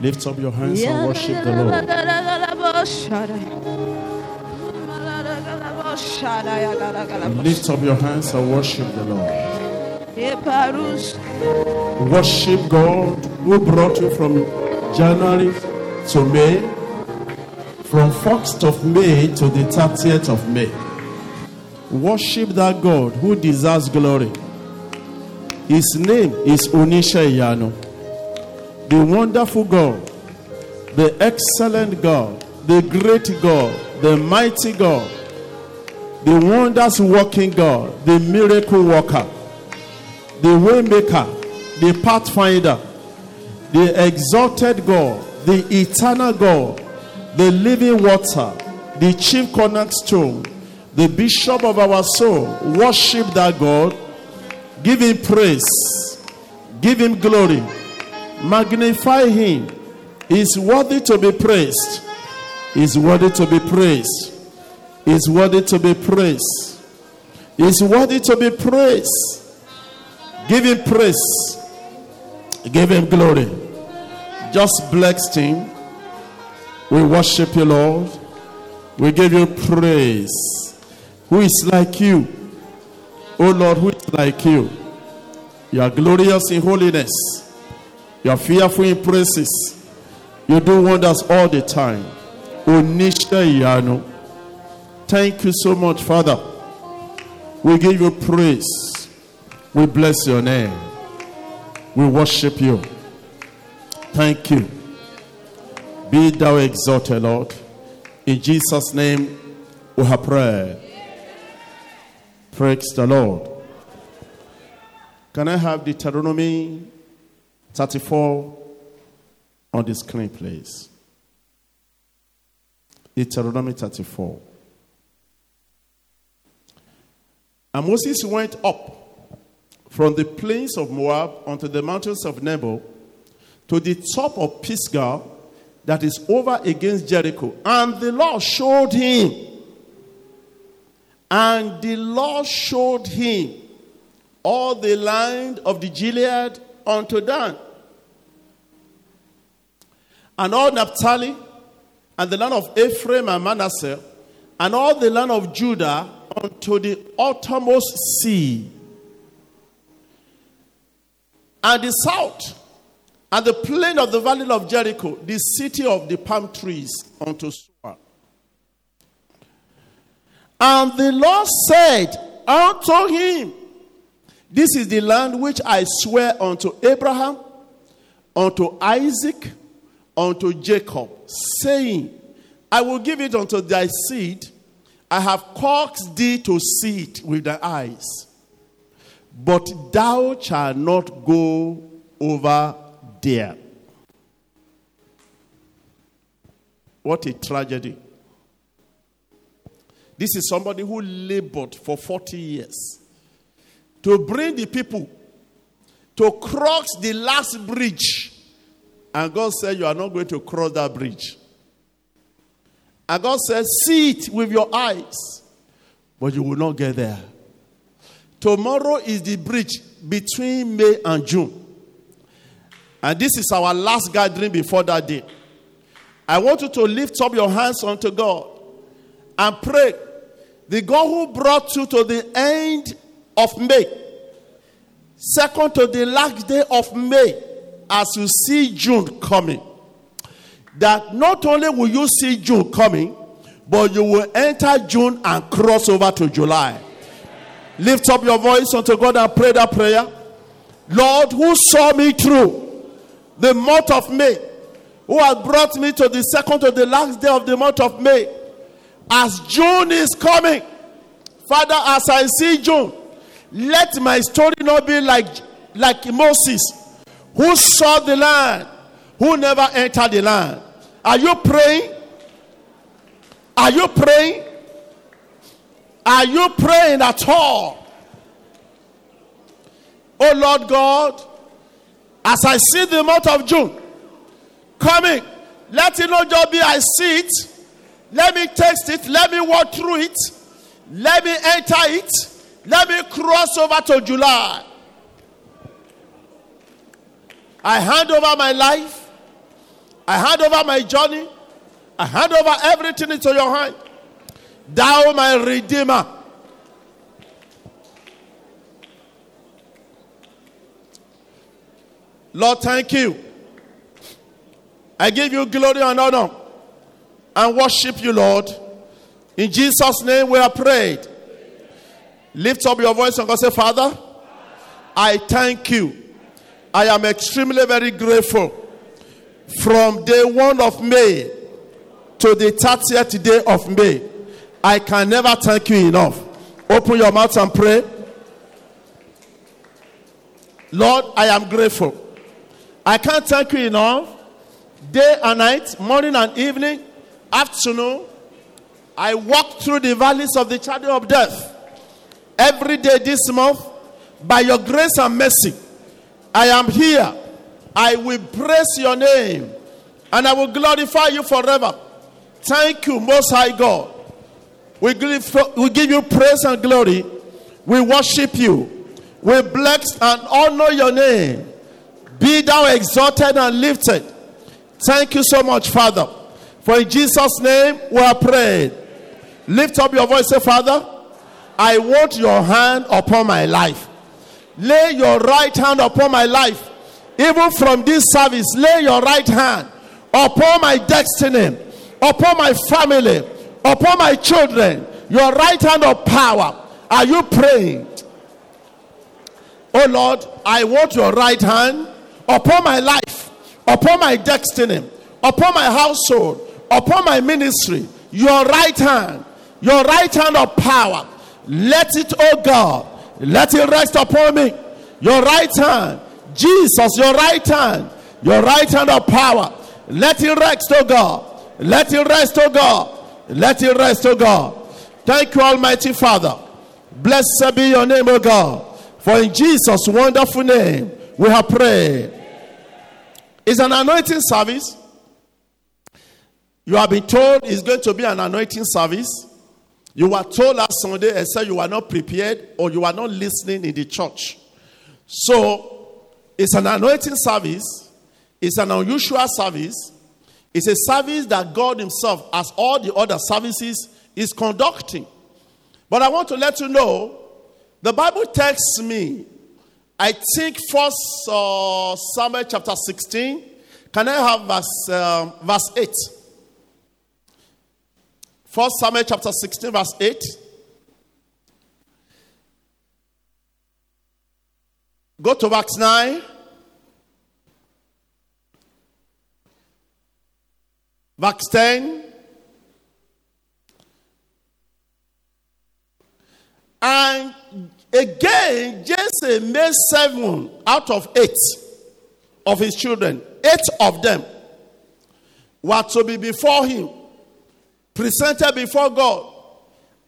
Lift up your hands and worship the Lord. Lift up your hands and worship the Lord. Worship God who brought you from January to May, from 1st of May to the 30th of May. Worship that God who deserves glory. His name is Onisha Iyanu, the wonderful God, the excellent God, the great God, the mighty God, the wonders working God, the miracle worker, the waymaker, the pathfinder, the exalted God, the eternal God, the living water, the chief cornerstone, the bishop of our soul. Worship that God. Give him praise. Give him glory. Magnify him. He's worthy to be praised. He's worthy to be praised. He's worthy to be praised. He's worthy to be praised. Give him praise. Give him glory. Just bless him. We worship you, Lord. We give you praise. Who is like you? Oh Lord, who is like you? You are glorious in holiness. You are fearful in praises. You do wonders all the time. Onisha Iyanu. Thank you so much, Father. We give you praise. We bless your name. We worship you. Thank you. Be thou exalted, Lord. In Jesus' name, we have prayed. Praise the Lord. Can I have Deuteronomy 34 on the screen, please? Deuteronomy 34. And Moses went up from the plains of Moab unto the mountains of Nebo to the top of Pisgah that is over against Jericho. And the Lord showed him. And the Lord showed him all the land of the Gilead unto Dan. And all Naphtali, and the land of Ephraim and Manasseh, and all the land of Judah unto the uttermost sea. And the south, and the plain of the valley of Jericho, the city of the palm trees unto Zoar. And the Lord said unto him, This is the land which I swear unto Abraham, unto Isaac, unto Jacob, saying, I will give it unto thy seed. I have caused thee to see it with thy eyes, but thou shalt not go over there. What a tragedy. This is somebody who labored for 40 years to bring the people to cross the last bridge. And God said, You are not going to cross that bridge. And God said, See it with your eyes, but you will not get there. Tomorrow is the bridge between May and June. And this is our last gathering before that day. I want you to lift up your hands unto God and pray. The God who brought you to the end of May, second to the last day of May, as you see June coming, that not only will you see June coming, but you will enter June and cross over to July. Lift up your voice unto God and pray that prayer. Lord, who saw me through the month of May, who has brought me to the second to the last day of the month of May, as June is coming, Father, as I see June, let my story not be like, like Moses, who saw the land, who never entered the land. Are you praying? Are you praying? Are you praying at all? Oh Lord God, as I see the month of June coming, let it not just be I see it, let me taste it, let me walk through it, let me enter it, let me cross over to July. I hand over my life, I hand over my journey. I hand over everything into your hand. Thou, my Redeemer. Lord, thank you. I give you glory and honor and worship you, Lord. In Jesus' name we are prayed. Lift up your voice and go say, Father, I thank you. I am extremely very grateful. From day 1 of May to the 30th day of May, I can never thank you enough. Open your mouth and pray. Lord, I am grateful. I can't thank you enough. Day and night, morning and evening, afternoon, I walk through the valleys of the shadow of death. Every day this month, by your grace and mercy, I am here. I will praise your name and I will glorify you forever. Thank you, Most High God. We give, we give you praise and glory. We worship you. We bless and honor your name. Be thou exalted and lifted. Thank you so much, Father. For in Jesus' name we are praying. Lift up your voice, say, Father, I want your hand upon my life. Lay your right hand upon my life. Even from this service, lay your right hand upon my destiny, upon my family, upon my children. Your right hand of power. Are you praying? Oh Lord, I want your right hand upon my life, upon my destiny, upon my household, upon my ministry. Your right hand, your right hand of power. Let it, oh God, let it rest upon me. Your right hand, Jesus, your right hand, your right hand of power. Let it rest, oh God. Let it rest, oh God. Let it rest, oh God. Thank you, Almighty Father. Blessed be your name, oh God. For in Jesus' wonderful name we have prayed. It's an anointing service. You have been told it's going to be an anointing service. You were told last Sunday and said you were not prepared or you are not listening in the church. So it's an anointing service. It's an unusual service. It's a service that God Himself, as all the other services, is conducting. But I want to let you know the Bible tells me I think First uh, Samuel chapter 16. Can I have verse, um, verse 8? First Samuel chapter 16, verse 8. Go to verse 9. Verse 10. And Again, Jesse made seven out of eight of his children. Eight of them were to be before him, presented before God.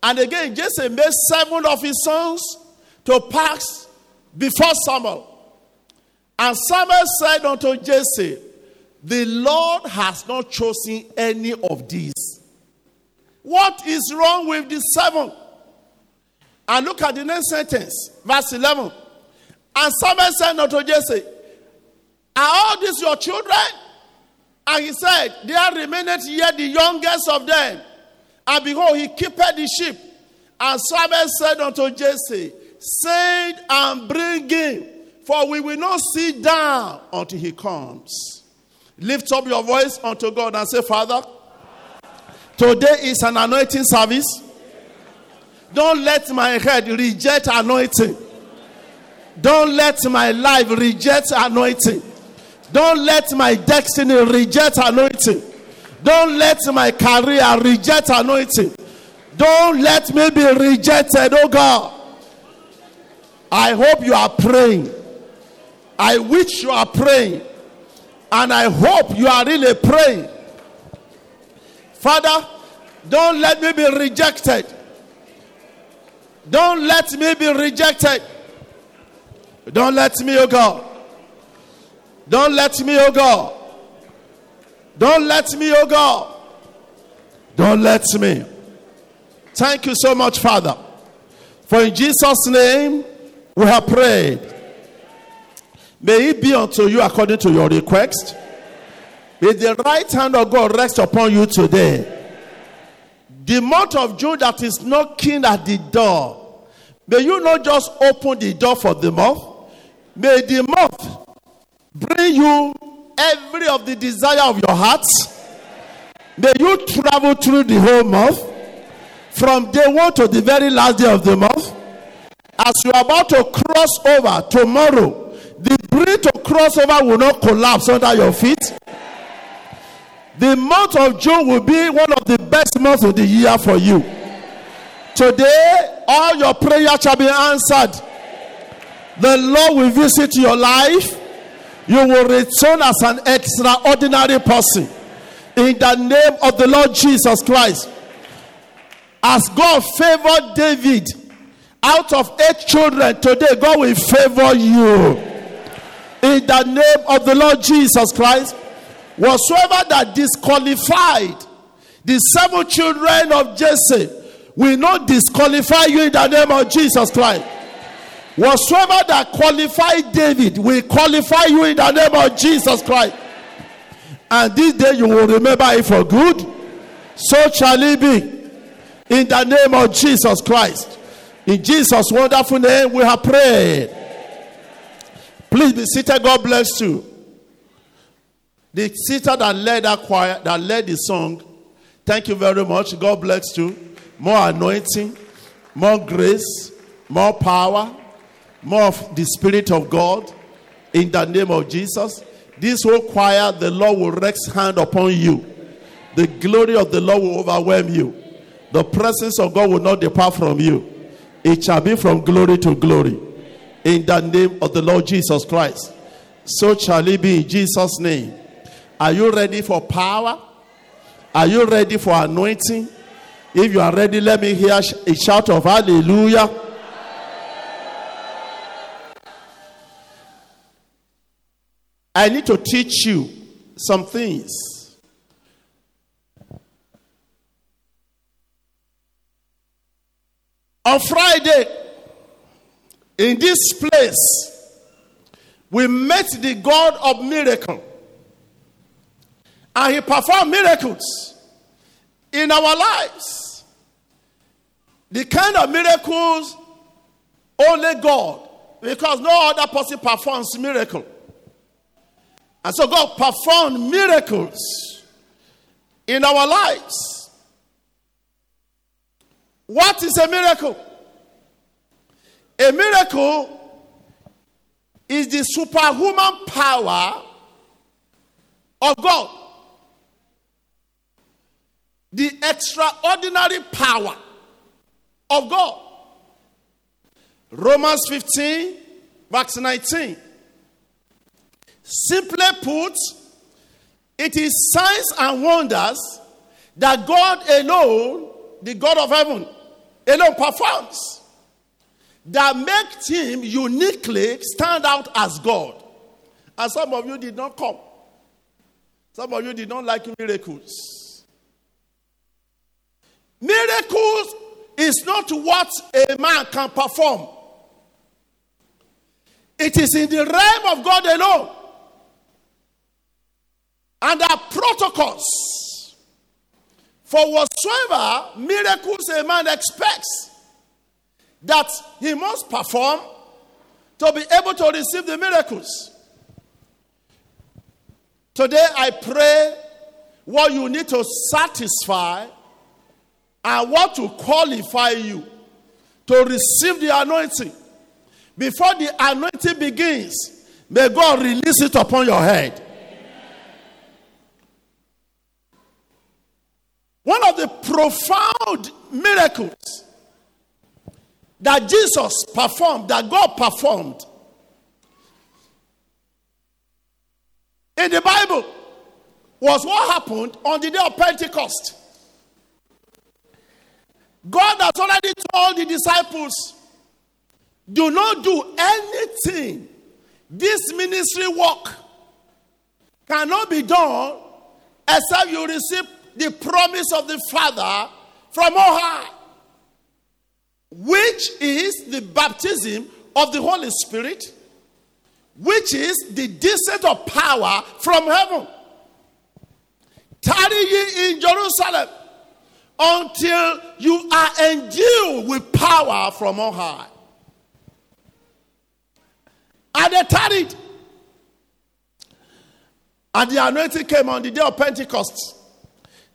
And again, Jesse made seven of his sons to pass before Samuel. And Samuel said unto Jesse, The Lord has not chosen any of these. What is wrong with the seven? And look at the next sentence, verse 11. And Samuel said unto Jesse, Are all these your children? And he said, There remaineth yet the youngest of them. And behold, he keepeth the sheep. And Samuel said unto Jesse, Send and bring him, for we will not sit down until he comes. Lift up your voice unto God and say, Father, today is an anointing service. Don't let my head reject anointing. Don't let my life reject anointing. Don't let my destiny reject anointing. Don't let my career reject anointing. Don't let me be rejected, oh God. I hope you are praying. I wish you are praying. And I hope you are really praying. Father, don't let me be rejected. Don't let me be rejected. Don't let me, oh God. Don't let me, oh God. Don't let me, oh God. Don't let me. Thank you so much, Father. For in Jesus' name we have prayed. May it be unto you according to your request. May the right hand of God rest upon you today. The month of June that is knocking at the door. May you not just open the door for the month. May the month bring you every of the desire of your heart. May you travel through the whole month from day one to the very last day of the month. As you are about to cross over tomorrow, the bridge to cross over will not collapse under your feet. The month of June will be one of the best months of the year for you. Today, all your prayers shall be answered. The Lord will visit your life. You will return as an extraordinary person. In the name of the Lord Jesus Christ. As God favored David out of eight children, today God will favor you. In the name of the Lord Jesus Christ, whatsoever that disqualified the seven children of Jesse will not disqualify you in the name of Jesus Christ. Whatsoever that qualified David will qualify you in the name of Jesus Christ. And this day you will remember it for good. So shall it be in the name of Jesus Christ. In Jesus' wonderful name, we have prayed. Please be seated. God bless you. The sister that led that choir, that led the song, thank you very much. God bless you. More anointing, more grace, more power, more of the Spirit of God in the name of Jesus. This whole choir, the Lord will rest hand upon you. The glory of the Lord will overwhelm you. The presence of God will not depart from you. It shall be from glory to glory. In the name of the Lord Jesus Christ. So shall it be in Jesus' name. Are you ready for power? Are you ready for anointing? If you are ready, let me hear a shout of hallelujah. I need to teach you some things. On Friday, in this place, we met the God of miracle. And he performed miracles in our lives. The kind of miracles only God, because no other person performs miracle. And so God performed miracles in our lives. What is a miracle? A miracle is the superhuman power of God. The extraordinary power of God. Romans 15, verse 19. Simply put, it is signs and wonders that God alone, the God of heaven, alone performs that makes him uniquely stand out as God. And some of you did not come. Some of you did not like miracles. Miracles is not what a man can perform. It is in the realm of God alone. And there are protocols for whatsoever miracles a man expects that he must perform to be able to receive the miracles. Today, I pray what you need to satisfy and what to qualify you to receive the anointing. Before the anointing begins, may God release it upon your head. One of the profound miracles that Jesus performed, that God performed in the Bible, was what happened on the day of Pentecost. God has already told the disciples, do not do anything. This ministry work cannot be done except you receive the promise of the Father from on high, which is the baptism of the Holy Spirit, which is the descent of power from heaven. Tarry ye in Jerusalem until you are endued with power from on high. And they tarried. And the anointing came on the day of Pentecost.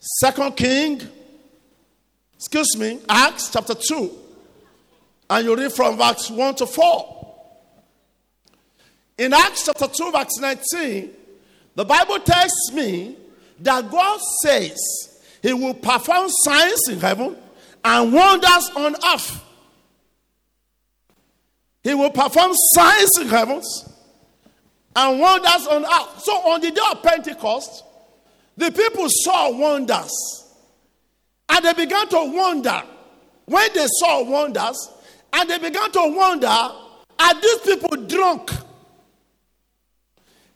Second King, excuse me, Acts chapter 2. And you read from verse 1 to 4. In Acts chapter 2, verse 19, the Bible tells me that God says he will perform signs in heaven and wonders on earth. He will perform signs in heavens and wonders on earth. So on the day of Pentecost, the people saw wonders. And they began to wonder. When they saw wonders, and they began to wonder, are these people drunk?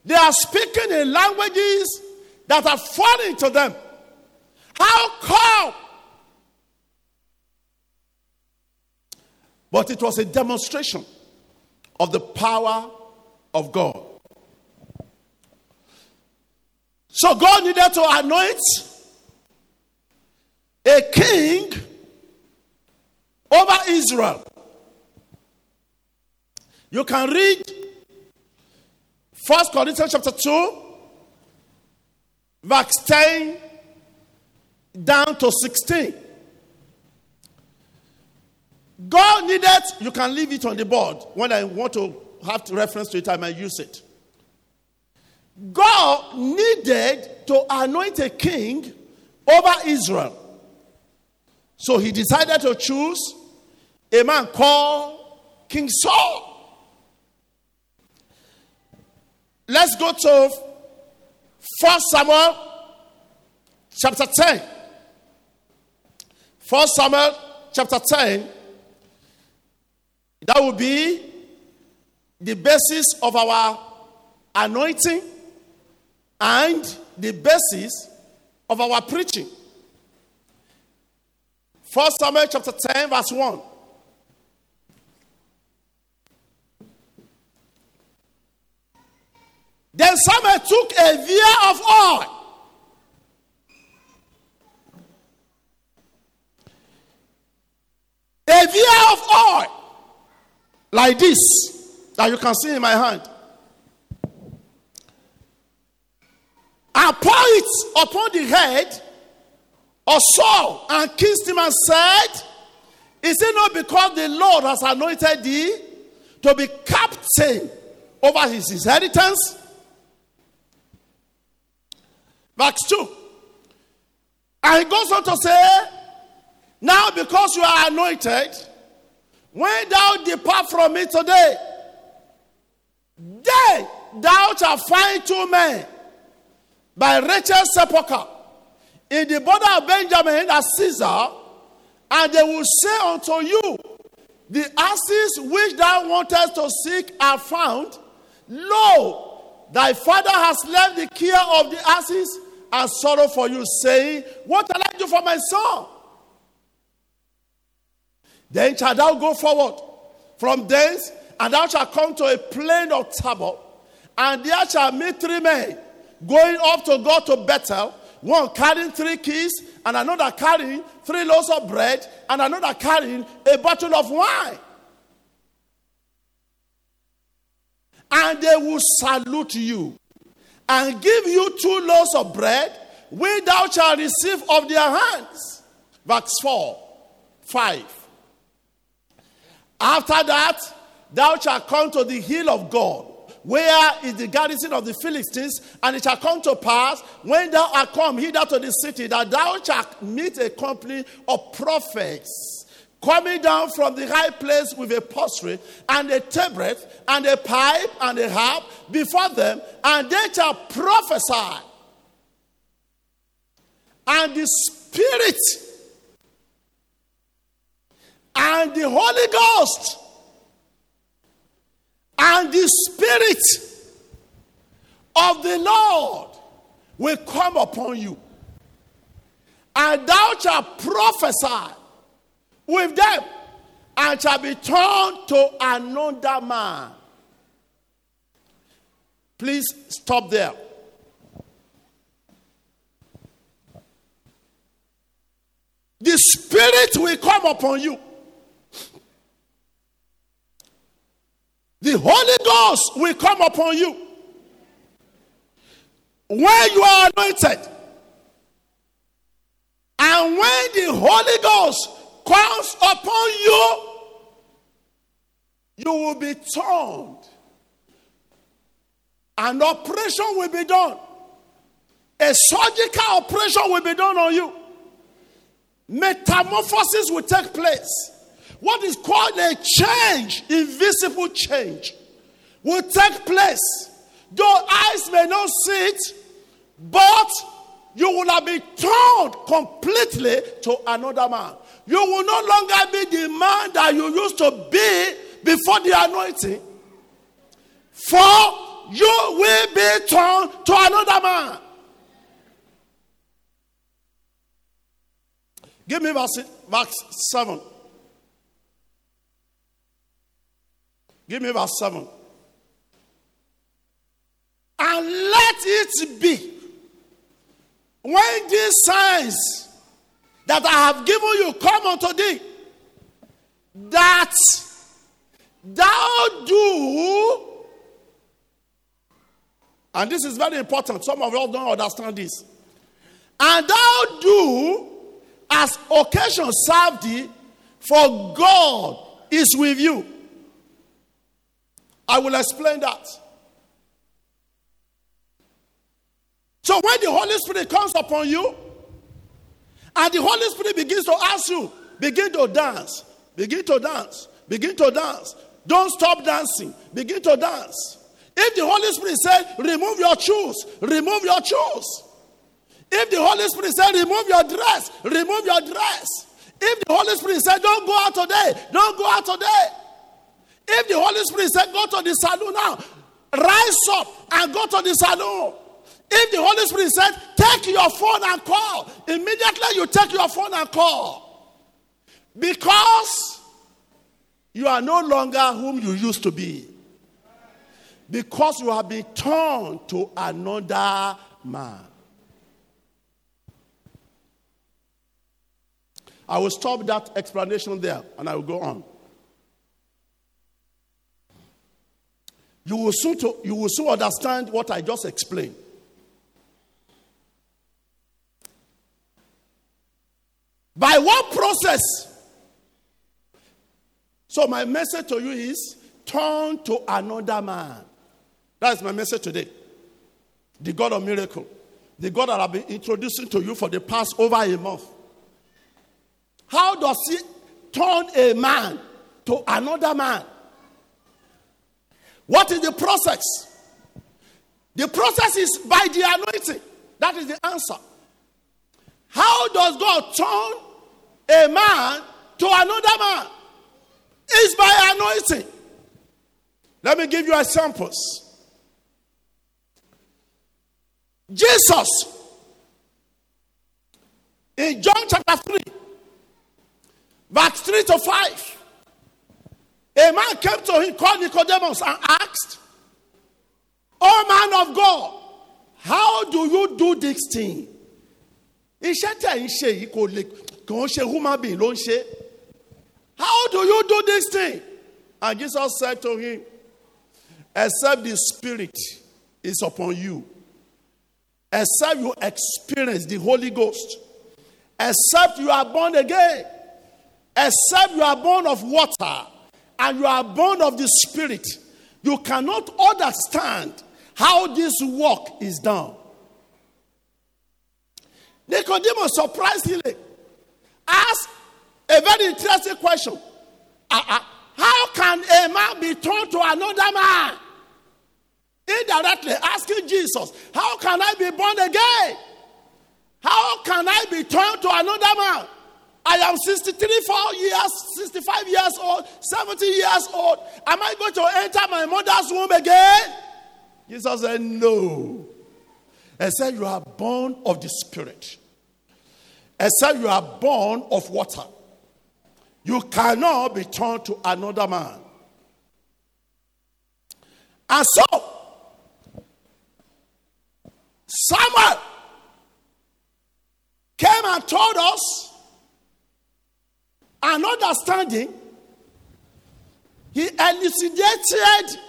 They are speaking in languages that are foreign to them. How come? But it was a demonstration of the power of God. So God needed to anoint a king over Israel. You can read First Corinthians chapter 2, verse 10 down to 16. God needed, you can leave it on the board. When I want to have to reference to it, I might use it. God needed to anoint a king over Israel. So he decided to choose a man called King Saul. Let's go to 1 Samuel chapter 10. 1 Samuel chapter 10. That will be the basis of our anointing and the basis of our preaching. 1 Samuel chapter 10, verse 1. Then Samuel took a vial of oil. A vial of oil. Like this. That you can see in my hand. And pour it upon the head of Saul and kissed him and said, Is it not because the Lord has anointed thee to be captain over his inheritance? Verse 2. And he goes on to say, Now because you are anointed, when thou depart from me today, then thou shalt find two men by Rachel's sepulchre in the border of Benjamin as Zelzah, and they will say unto you, The asses which thou wantest to seek are found. Lo, thy father has left the care of the asses and sorrow for you, saying, What shall I do for my son? Then shalt thou go forward from thence, and thou shalt come to a plain of Tabor, and there shall meet three men going up to go to Bethel, one carrying three keys, and another carrying three loaves of bread, and another carrying a bottle of wine. And they will salute you and give you two loaves of bread, which thou shalt receive of their hands. Verse 4, 5. After that, thou shalt come to the hill of God, where is the garrison of the Philistines, and it shall come to pass when thou art come hither to the city that thou shalt meet a company of prophets coming down from the high place with a psaltery and a tabret and a pipe and a harp before them, and they shall prophesy. And the Spirit and the Holy Ghost and the Spirit of the Lord will come upon you, and thou shalt prophesy with them and shall be turned to another man. Please stop there. the Spirit will come upon you. The Holy Ghost will come upon you. When you are anointed, and when the Holy Ghost comes upon you, you will be turned. An operation will be done. A surgical operation will be done on you. Metamorphosis will take place. What is called a change, invisible change, will take place. Your eyes may not see it, but you will have been turned completely to another man. You will no longer be the man that you used to be before the anointing. For you will be turned to another man. Give me verse, verse 7. Give me verse 7. And let it be when these signs that I have given you come unto thee, that thou do, and this is very important, some of us don't understand this, and thou do as occasion serve thee, for God is with you. I will explain that. So when the Holy Spirit comes upon you, and the Holy Spirit begins to ask you, begin to dance, begin to dance, begin to dance. Don't stop dancing, begin to dance. If the Holy Spirit said, remove your shoes, remove your shoes. If the Holy Spirit said, remove your dress, remove your dress. If the Holy Spirit said, don't go out today, don't go out today. If the Holy Spirit said, go to the saloon now, rise up and go to the saloon. If the Holy Spirit said, take your phone and call, immediately you take your phone and call. Because you are no longer whom you used to be. Because you have been turned to another man. I will stop that explanation there and I will go on. You will soon, to, you will soon understand what I just explained. By what process? So, my message to you is turn to another man. That's my message today. The God of miracle. The God that I've been introducing to you for the past over a month. How does he turn a man to another man? What is the process? The process is by the anointing. That is the answer. How does God turn a man to another man? It's by anointing. Let me give you examples. Jesus, in John chapter 3, verse 3 to 5, a man came to him called Nicodemus and asked, Oh man of God, how do you do this thing? Iṣẹ́ tẹ̀ ń ṣe yìí kò lè kàn ṣe human being ló ń ṣe. How do you do this thing? And Jesus said to him, Except the Spirit is upon you, except you experience the Holy Ghost, except you are born again, except you are born of water and you are born of the Spirit, you cannot understand how this work is done. Nicodemus surprisingly asked a very interesting question. Uh-uh. How can a man be turned to another man? Indirectly asking Jesus, How can I be born again? How can I be turned to another man? I am 63 four years, 65 years old, 70 years old. Am I going to enter my mother's womb again? Jesus said, No. Except you are born of the Spirit. Except you are born of water. You cannot be turned to another man. And so, Samuel came and told us understanding, he elucidated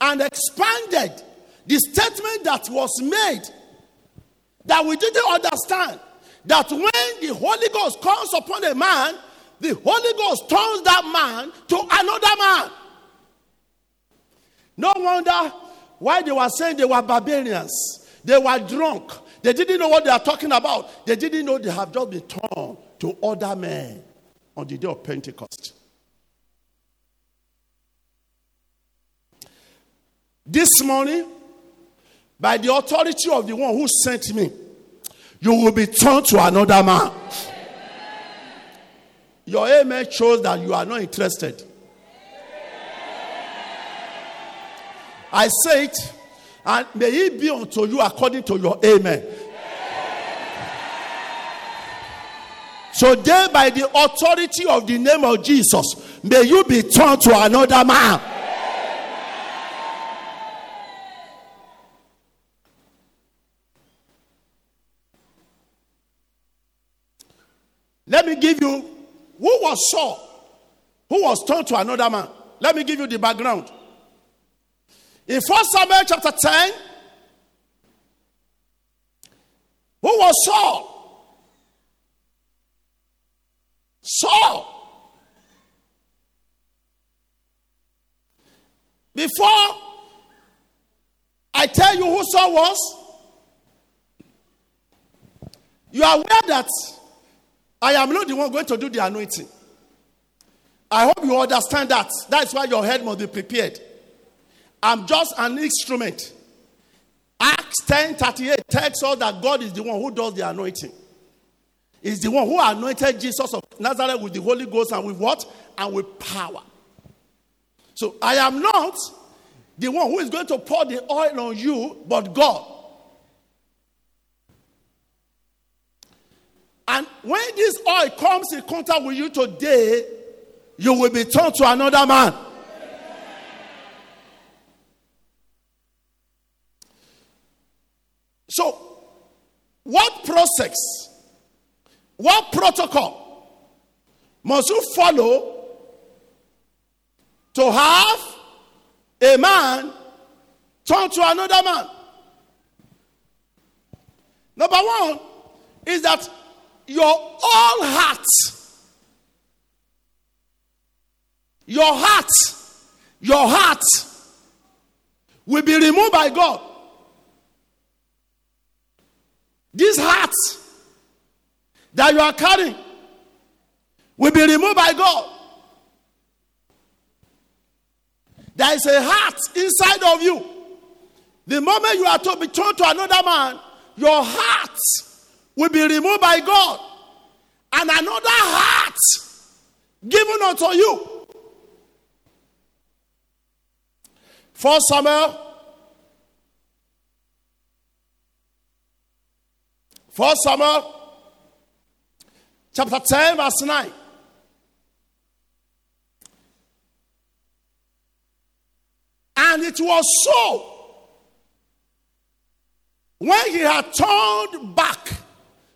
and expanded the statement that was made that we didn't understand. That when the Holy Ghost comes upon a man, the Holy Ghost turns that man to another man. No wonder why they were saying they were barbarians, they were drunk, they didn't know what they are talking about, they didn't know they have just been turned to other men on the day of Pentecost. This morning, by the authority of the one who sent me, you will be turned to another man. Your amen shows that you are not interested. I say it, and may it be unto you according to your amen. So, then, by the authority of the name of Jesus, may you be turned to another man. Let me give you who was Saul, who was turned to another man. Let me give you the background. In 1 Samuel chapter 10, who was Saul? Saul. Before I tell you who Saul was, you are aware that I am not the one going to do the anointing. I hope you understand that. That's why your head must be prepared. I'm just an instrument. Acts 10 38 tells us that God is the one who does the anointing. Is the one who anointed Jesus of Nazareth with the Holy Ghost and with what? And with power. So I am not the one who is going to pour the oil on you, but God. And when this oil comes in contact with you today, you will be turned to another man. So, what process, what protocol must you follow to have a man turn to another man? Number one is that your all heart, your heart, your heart will be removed by God. This heart that you are carrying will be removed by God. There is a heart inside of you. The moment you are to be turned to another man, your heart will be removed by God, and another heart given unto you. First Samuel, First Samuel, chapter 10, verse 9. And it was so when he had turned back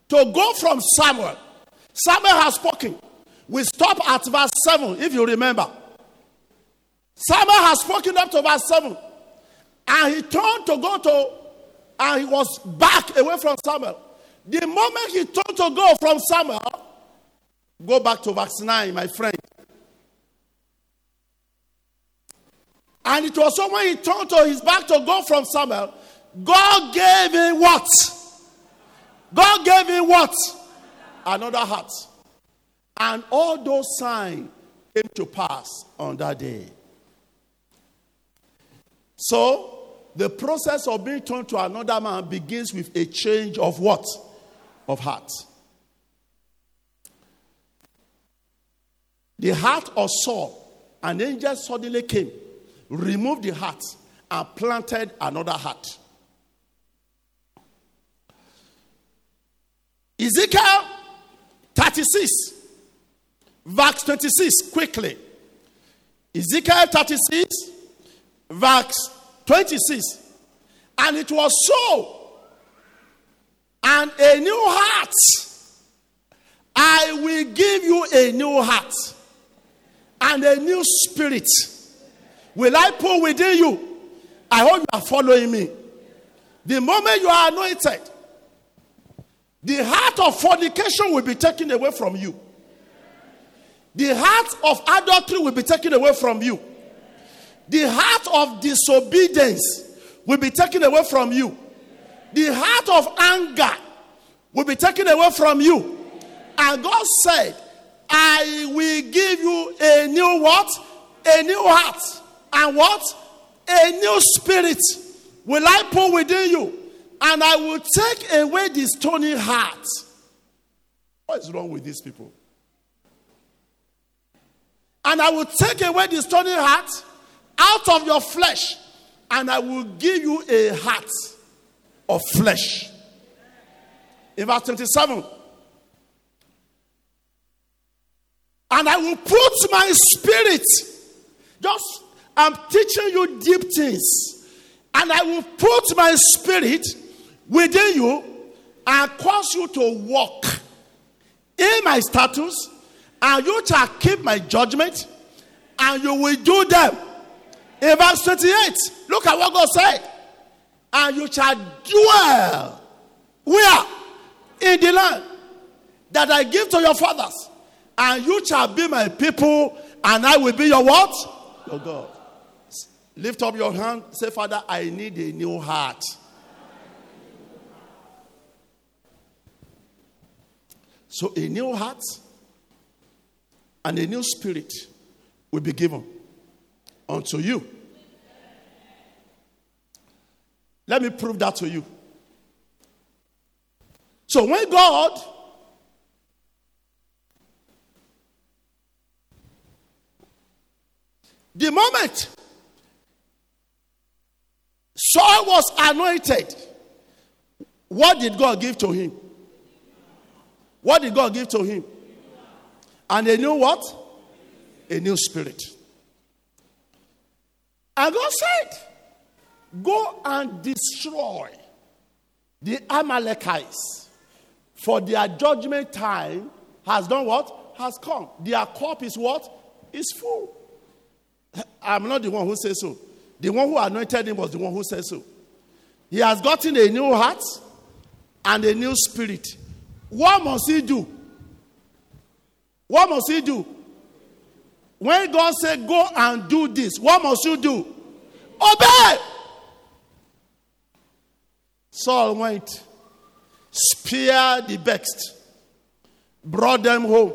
to go from Samuel. Samuel has spoken. We stop at verse 7, if you remember. Samuel has spoken up to verse 7. And he turned to go to, and he was back away from Samuel. The moment he turned to go from Samuel, go back to verse 9, my friend. And it was so when he turned to his back to go from Samuel, God gave him what? God gave him what? Another heart. And all those signs came to pass on that day. So, the process of being turned to another man begins with a change of what? Of heart. The heart of Saul, an angel suddenly came, removed the heart, and planted another heart. Ezekiel 36, verse 26, quickly. Ezekiel 36, verse 26. And it was so, and a new heart. I will give you a new heart. And a new spirit will I put within you. I hope you are following me. The moment you are anointed, the heart of fornication will be taken away from you. The heart of adultery will be taken away from you. The heart of disobedience will be taken away from you. The heart of anger will be taken away from you. And God said, I will give you a new what? A new heart. And what? A new spirit will I put within you. And I will take away the stony heart. What is wrong with these people? And I will take away the stony heart out of your flesh, and I will give you a heart of flesh. In verse 27, and I will put my spirit, just I'm teaching you deep things, and I will put my spirit within you and cause you to walk in my statutes and you shall keep my judgment, and you will do them. In verse 28, look at what God said. And you shall dwell where? In the land that I give to your fathers. And you shall be my people, and I will be your what? Your God. Lift up your hand. Say, Father, I need a new heart. So, a new heart and a new spirit will be given unto you. Let me prove that to you. So when God the moment Saul was anointed, what did God give to him? What did God give to him? And a new what? A new spirit. And God said, Go and destroy the Amalekites, for their judgment time has done what? Has come. Their cup is what? Is full. I'm not the one who says so. The one who anointed him was the one who says so. He has gotten a new heart and a new spirit. What must he do? What must he do? When God said, Go and do this, what must you do? Obey. Saul went, speared the best, brought them home,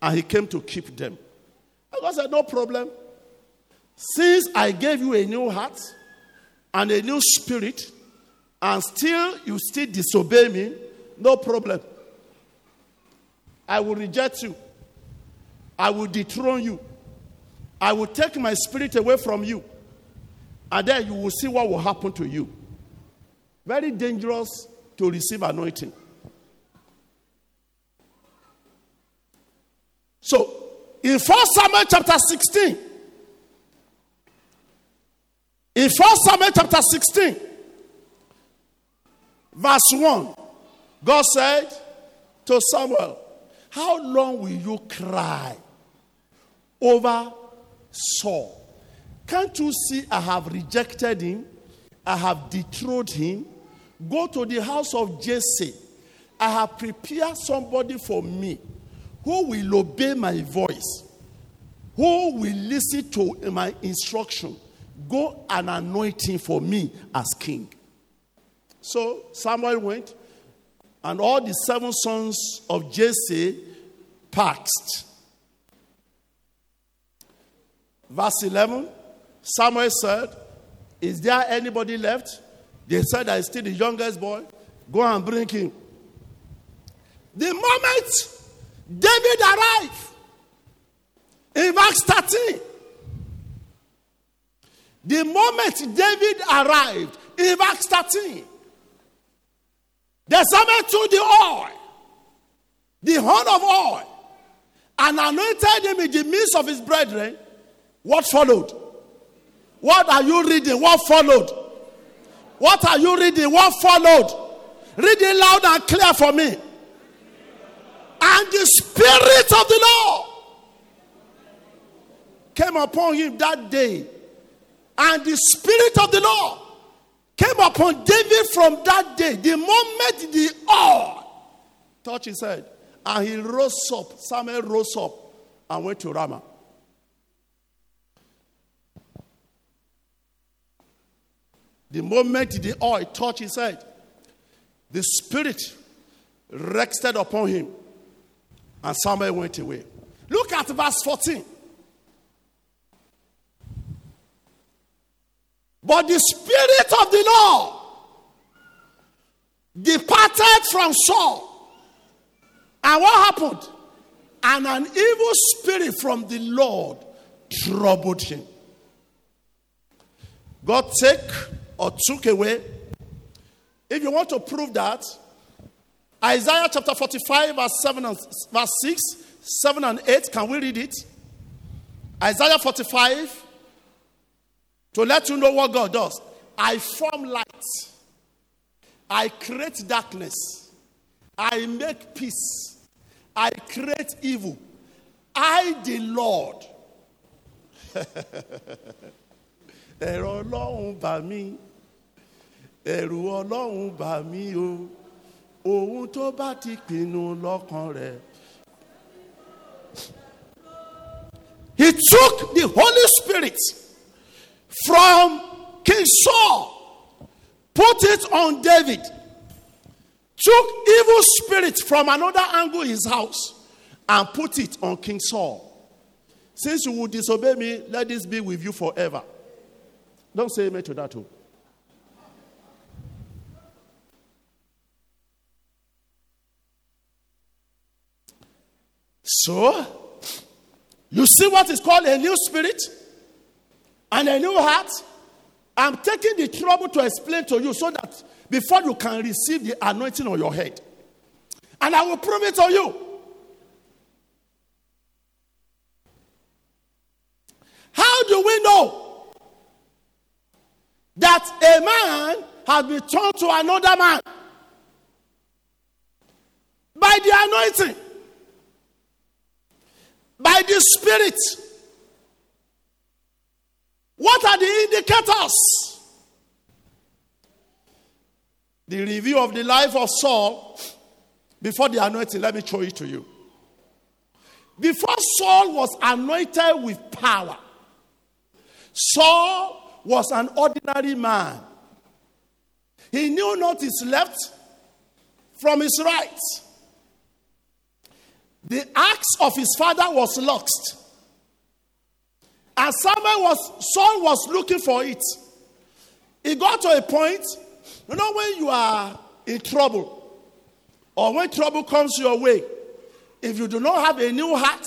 and he came to keep them. And God said, No problem. Since I gave you a new heart and a new spirit, and still you still disobey me, no problem. I will reject you. I will dethrone you. I will take my spirit away from you. And then you will see what will happen to you. Very dangerous to receive anointing. So, in 1 Samuel chapter 16, in 1 Samuel chapter 16, verse 1, God said to Samuel, how long will you cry over Saul? Can't you see I have rejected him? I have dethroned him. Go to the house of Jesse. I have prepared somebody for me who will obey my voice, who will listen to my instruction. Go and anoint him for me as king. So Samuel went, and all the seven sons of Jesse passed. Verse 11 Samuel said, Is there anybody left? They said, I still the youngest boy. Go and bring him. The moment David arrived in verse 13, the moment David arrived in verse 13, the Samuel took the oil, the horn of oil, and anointed him in the midst of his brethren. What followed? What are you reading? What followed? What are you reading? What followed? Read it loud and clear for me. And the Spirit of the Lord came upon him that day, and the Spirit of the Lord came upon David from that day. The moment the oil touched his head, and he rose up, Samuel rose up and went to Ramah. The moment the oil touched his head, the Spirit rested upon him, and Samuel went away. Look at verse 14. But the Spirit of the Lord departed from Saul. And what happened? And an evil spirit from the Lord troubled him. God take or took away. If you want to prove that, Isaiah chapter 45, verse 7 and verse 6, 7 and 8. Can we read it? Isaiah 45, to let you know what God does. I form light, I create darkness, I make peace, I create evil. I, the Lord. ẹ̀rọ ọlọ́run bà mí ẹ̀rù ọlọ́run bà mí o ohun tó bá ti pinnu lọ́kàn rẹ̀. He took the Holy Spirit from King Saul, put it on David, took evil spirits from another angle his house, and put it on King Saul. Since you will disobey me, let this be with you forever. Don't say amen to that too. So, you see what is called a new spirit? And a new heart. I'm taking the trouble to explain to you so that before you can receive the anointing on your head. And I will prove it to you. How do we know that a man has been turned to another man? By the anointing, by the Spirit. What are the indicators? The review of the life of Saul before the anointing, let me show it to you. Before Saul was anointed with power, Saul was an ordinary man. He knew not his left from his right. The axe of his father was lost. And Samuel was Saul was looking for it. It got to a point, you know, when you are in trouble, or when trouble comes your way, if you do not have a new heart,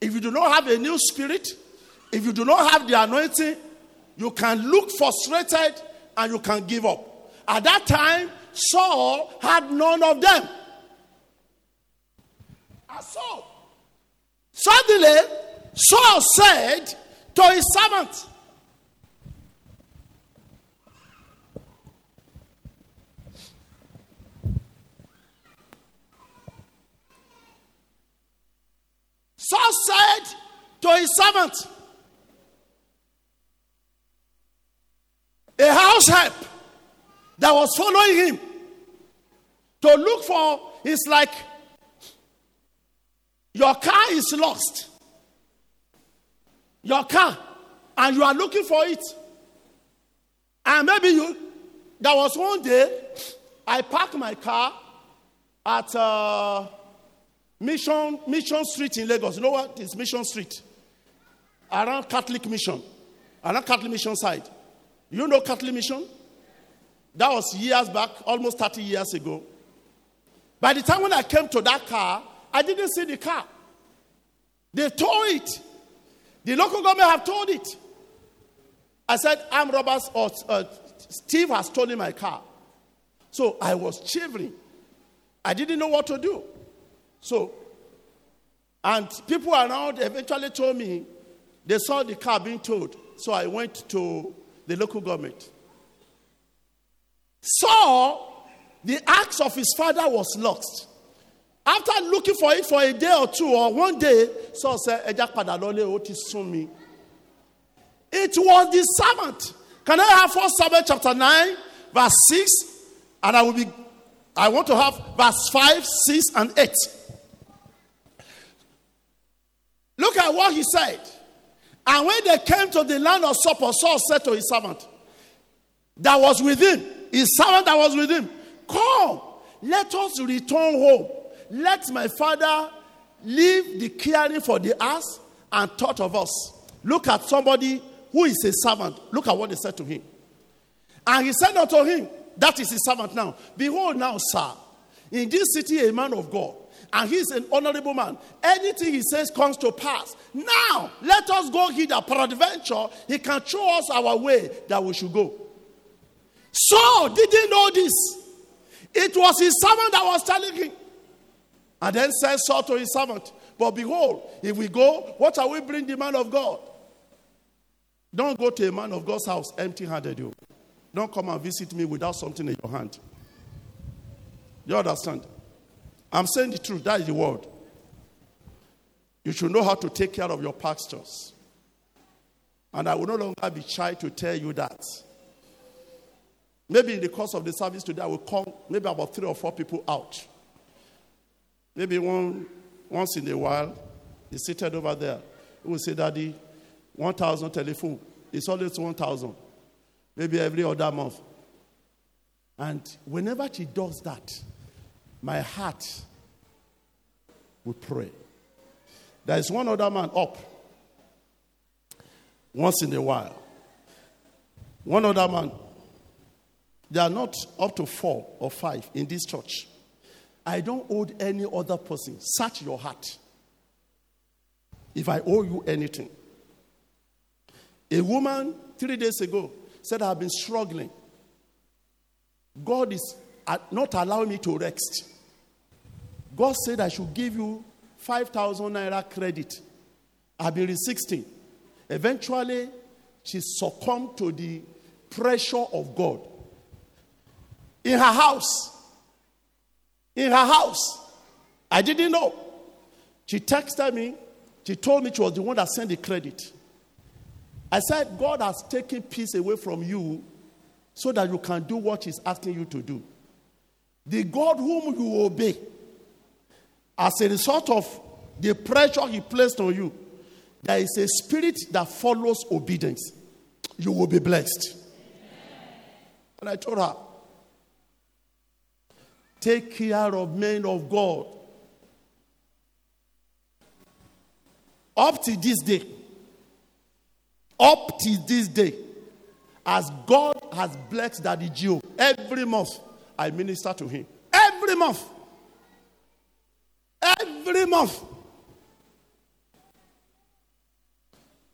if you do not have a new spirit, if you do not have the anointing, you can look frustrated and you can give up. At that time, Saul had none of them. And so, suddenly, Saul said to his servant, Saul said to his servant, a house help that was following him to look for is like your car is lost your car and you are looking for it. And maybe you, there was one day I parked my car at uh, Mission, Mission Street in Lagos. You know what is Mission Street? Around Catholic Mission, around Catholic Mission side. You know Catholic Mission? That was years back, almost 30 years ago. By the time when I came to that car, I didn't see the car. They tore it. The local government have told it. I said, I'm robbers or uh, Steve has stolen my car. So I was shivering. I didn't know what to do. So, and people around eventually told me they saw the car being towed. So I went to the local government. Saw the axe of his father was lost. After looking for it for a day or two or one day, Saul said, Ẹja padà ó ti sún mi. It was the servant. Can I have 1 Samuel chapter 9, verse 6? And I will be, I want to have verse 5, 6, and 8. Look at what he said. And when they came to the land of Zuph, Saul said to his servant that was with him, his servant that was with him, Come, let us return home. Let my father leave the caring for the ass and thought of us. Look at somebody who is a servant. Look at what they said to him. And he said unto him, That is his servant now. Behold, now, sir, in this city a man of God, and he's an honorable man. Anything he says comes to pass. Now, let us go hither. Peradventure, he can show us our way that we should go. Saul didn't know this. It was his servant that was telling him. And then said Saul to his servant, But behold, if we go, what shall we bring the man of God? Don't go to a man of God's house empty handed, you. Don't come and visit me without something in your hand. You understand? I'm saying the truth. That is the word. You should know how to take care of your pastors. And I will no longer be shy to tell you that. Maybe in the course of the service today, I will call maybe about three or four people out. Maybe one once in a while, he's seated over there. He will say, Daddy, 1,000 telephone. It's always 1,000. Maybe every other month. And whenever she does that, my heart will pray. There is one other man up once in a while. One other man. There are not up to four or five in this church. I don't owe any other person. Search your heart. If I owe you anything. A woman three days ago said, I've been struggling. God is uh, not allowing me to rest. God said I should give you 5,000 naira credit. I've been resisting. Eventually, she succumbed to the pressure of God. In her house, in her house, I didn't know. She texted me. She told me she was the one that sent the credit. I said, God has taken peace away from you so that you can do what He's asking you to do. The God whom you obey, as a result of the pressure He placed on you, there is a spirit that follows obedience. You will be blessed. And I told her, take care of men of God. Up to this day, up to this day, as God has blessed Daddy Gio, every month I minister to him. Every month. Every month.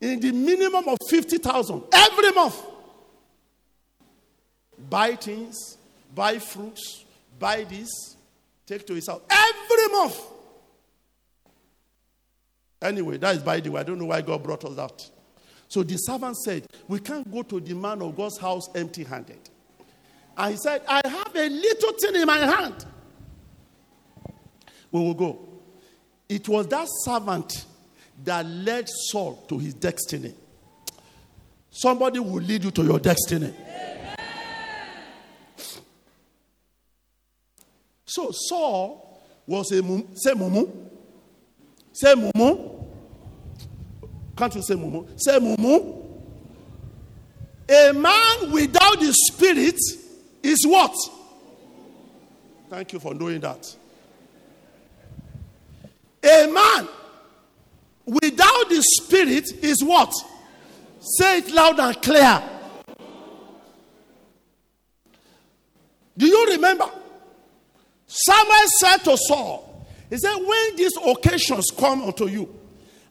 In the minimum of 50,000 every month. Buy things, buy fruits, buy this, take to his house every month. Anyway, that is by the way. I don't know why God brought us out. So the servant said, We can't go to the man of God's house empty handed. And he said, I have a little thing in my hand. We will go. It was that servant that led Saul to his destiny. Somebody will lead you to your destiny. So Saul was a mum, say mumu. Say mumu. Can't you say mumu? Say mumu. A man without the spirit is what? Thank you for knowing that. A man without the spirit is what? Say it loud and clear. Do you remember? Samuel said to Saul, He said, When these occasions come unto you,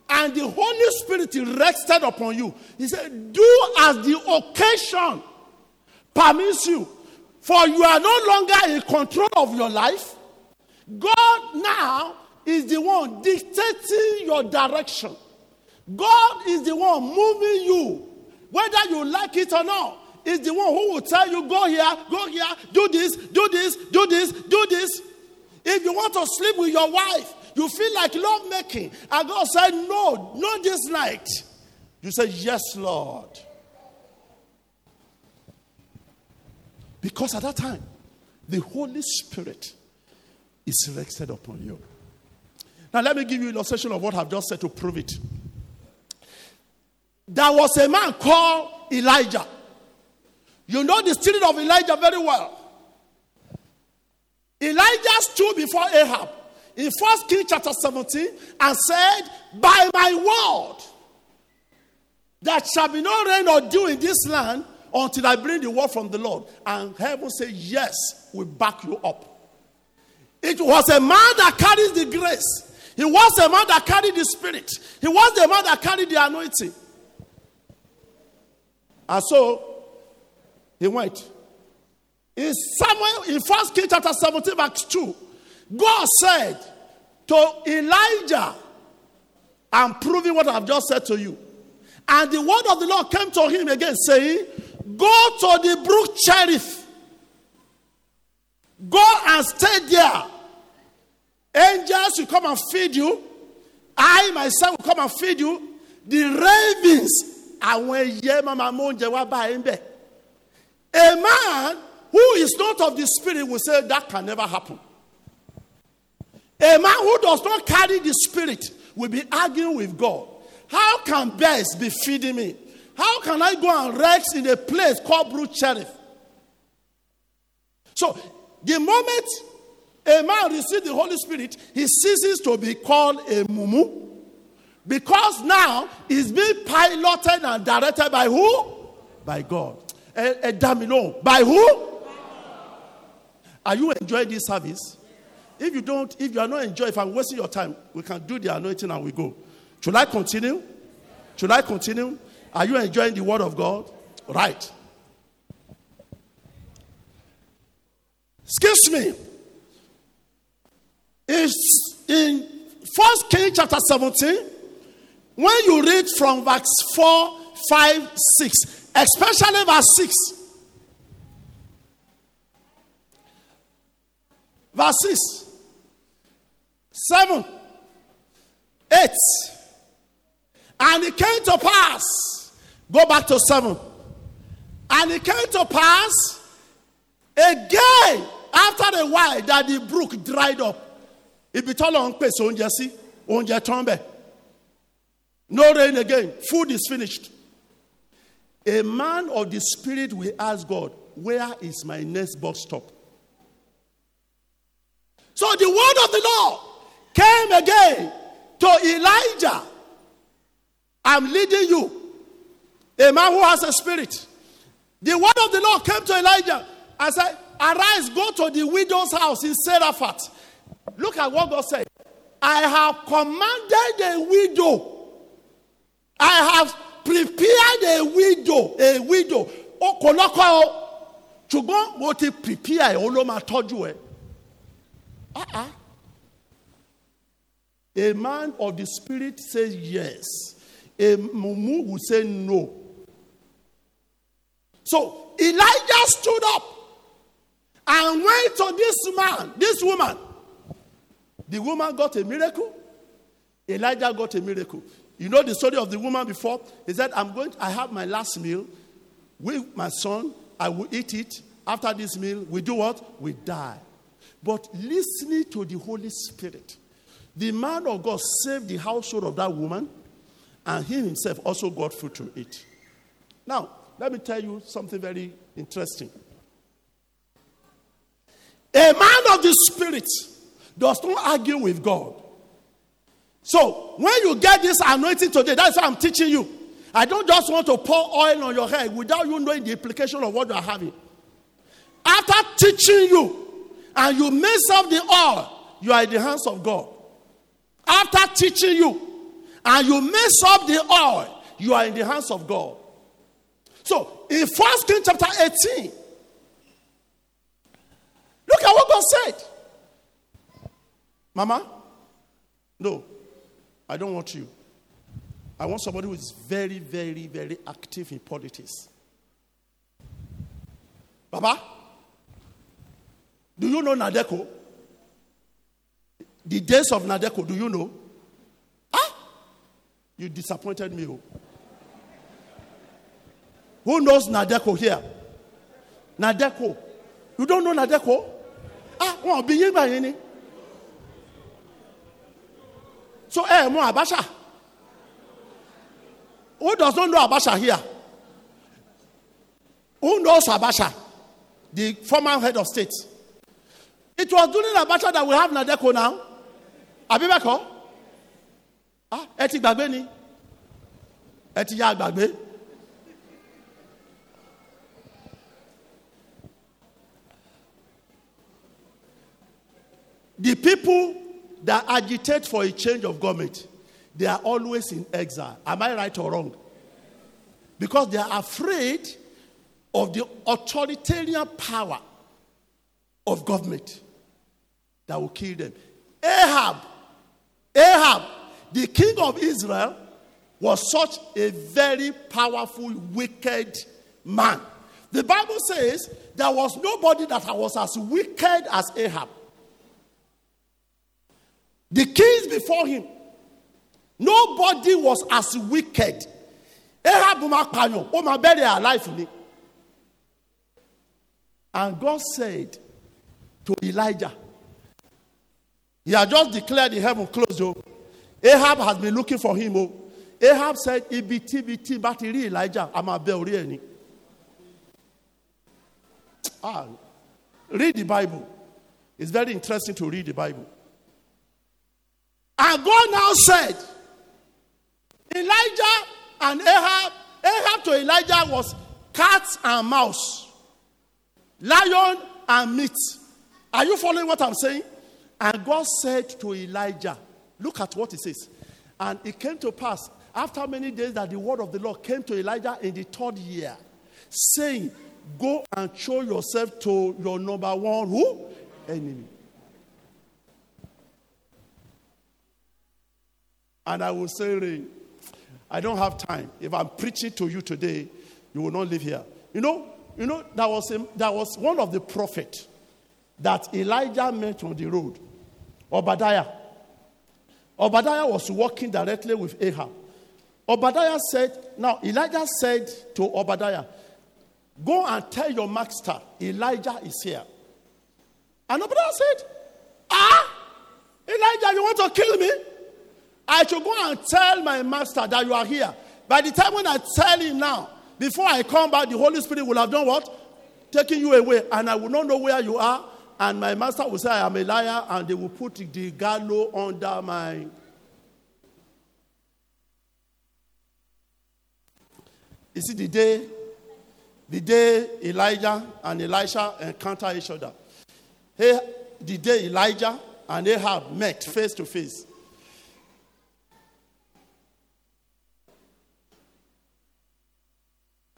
and the Holy Spirit rested upon you. He said, Do as the occasion permits you, for you are no longer in control of your life. God now is the one dictating your direction. God is the one moving you, whether you like it or not. Is the one who will tell you, go here, go here, do this, do this, do this, do this. If you want to sleep with your wife, you feel like love making, and God said, No, not this night. You say, Yes, Lord. Because at that time, the Holy Spirit is rested upon you. Now, let me give you an illustration of what I've just said to prove it. There was a man called Elijah. You know the story of Elijah very well. Elijah stood before Ahab in 1 Kings chapter 17 and said, By my word, there shall be no rain or dew in this land until I bring the word from the Lord. And heaven said, Yes, we back you up. It was a man that carries the grace. He was a man that carried the spirit. He was the man that carried the anointing. And so he went. In Samuel, in First King chapter 17, verse 2, God said to Elijah, I'm proving what I've just said to you. And the word of the Lord came to him again, saying, Go to the brook Cherith. Go and stay there. Angels will come and feed you. I myself will come and feed you. The ravens, bá ẹ ń A man who is not of the spirit will say that can never happen. A man who does not carry the spirit will be arguing with God. How can bears be feeding me? How can I go and rest in a place called Brook Cherith? So, the moment a man receives the Holy Spirit, he ceases to be called a mumu. Because now he's being piloted and directed by who? By God. Eh, eh, a, a domino. By who? Are you enjoying this service? If you don't, if you are not enjoying, if I'm wasting your time, we can do the anointing and we go. Should I continue? Should I continue? Are you enjoying the word of God? Right. Excuse me. It's in First King chapter 17, when you read from verse 4, 5, 6, especially verse 6. Verse 6, 7, 8. And it came to pass, go back to 7. And it came to pass again after a while that the brook dried up. ibi tọ́lọ̀ ń pèsè oúnjẹ sí oúnjẹ tán bẹ̀ no rain again food is finished a man of the spirit will ask God where is my next bus stop so the word of the Lord came again to Elijah I'm leading you a man who has a spirit the word of the Lord came to Elijah and said arise go to the widow's house in Zarephath Look at what God said. I have commanded a widow. Prepared a widow. A widow. O kò lọ́kọ o. Ṣùgbọ́n mo ti prepare ẹ̀ o ló máa tọ́jú ẹ̀. A man of the spirit says yes. A mumu will say no. So Elijah stood up and went to this man, this woman. The woman got a miracle. Elijah got a miracle. You know the story of the woman before? He said, I'm going, to, I have my last meal with my son. I will eat it. After this meal, we do what? We die. But listening to the Holy Spirit, the man of God saved the household of that woman, and he himself also got food to eat. Now, let me tell you something very interesting. A man of the Spirit does not argue with God. So when you get this anointing today, that's why I'm teaching you. I don't just want to pour oil on your head without you knowing the implication of what you are having. After teaching you and you mess up the oil, you are in the hands of God. After teaching you and you mess up the oil, you are in the hands of God. So in First King chapter 18, look at what God said. Mama, no, I don't want you. I want somebody who is very, very, very active in politics. Baba, do you know NADECO? the days of NADECO, do you know? Ah, you disappointed me. Oh. Who knows NADECO here? NADECO. You don't know NADECO? Ah, wọn bí by báyìí ni. So ẹ mọ Abacha. Who does not know Abacha here? Who knows Abacha? The former head of state. It was during Abacha that we have NADECO now. Abibeko? Ah, Eti ti gbàgbé ni. Ẹ ti yá gbàgbé. The people that agitate for a change of government, they are always in exile. Am I right or wrong? Because they are afraid of the authoritarian power of government that will kill them. Ahab, Ahab, the king of Israel, was such a very powerful, wicked man. The Bible says there was nobody that was as wicked as Ahab. The kings before him, nobody was as wicked. And God said to Elijah, He had just declared the heaven closed. Oh. Ahab has been looking for him. Oh. Ahab said, biti, but Elijah, I'm a bury Ah, read the Bible. It's very interesting to read the Bible. And God now said, Elijah and Ahab, Ahab to Elijah was cats and mouse, lion and meat. Are you following what I'm saying? And God said to Elijah, Look at what he says. And it came to pass after many days that the word of the Lord came to Elijah in the third year, saying, Go and show yourself to your number one who? Enemy. And I will say, I don't have time. If I'm preaching to you today, you will not live here. You know, you know, that was, a, that was one of the prophets that Elijah met on the road. Obadiah. Obadiah was walking directly with Ahab. Obadiah said, now Elijah said to Obadiah, Go and tell your master Elijah is here. And Obadiah said, Ah, Elijah, you want to kill me? I should go and tell my master that you are here. By the time when I tell him now, before I come back, the Holy Spirit will have done what? Taking you away, and I will not know where you are. And my master will say, I am a liar, and they will put the gallows under my. You see, the day, the day Elijah and Elisha encounter each other, hey, the day Elijah and Ahab met face to face,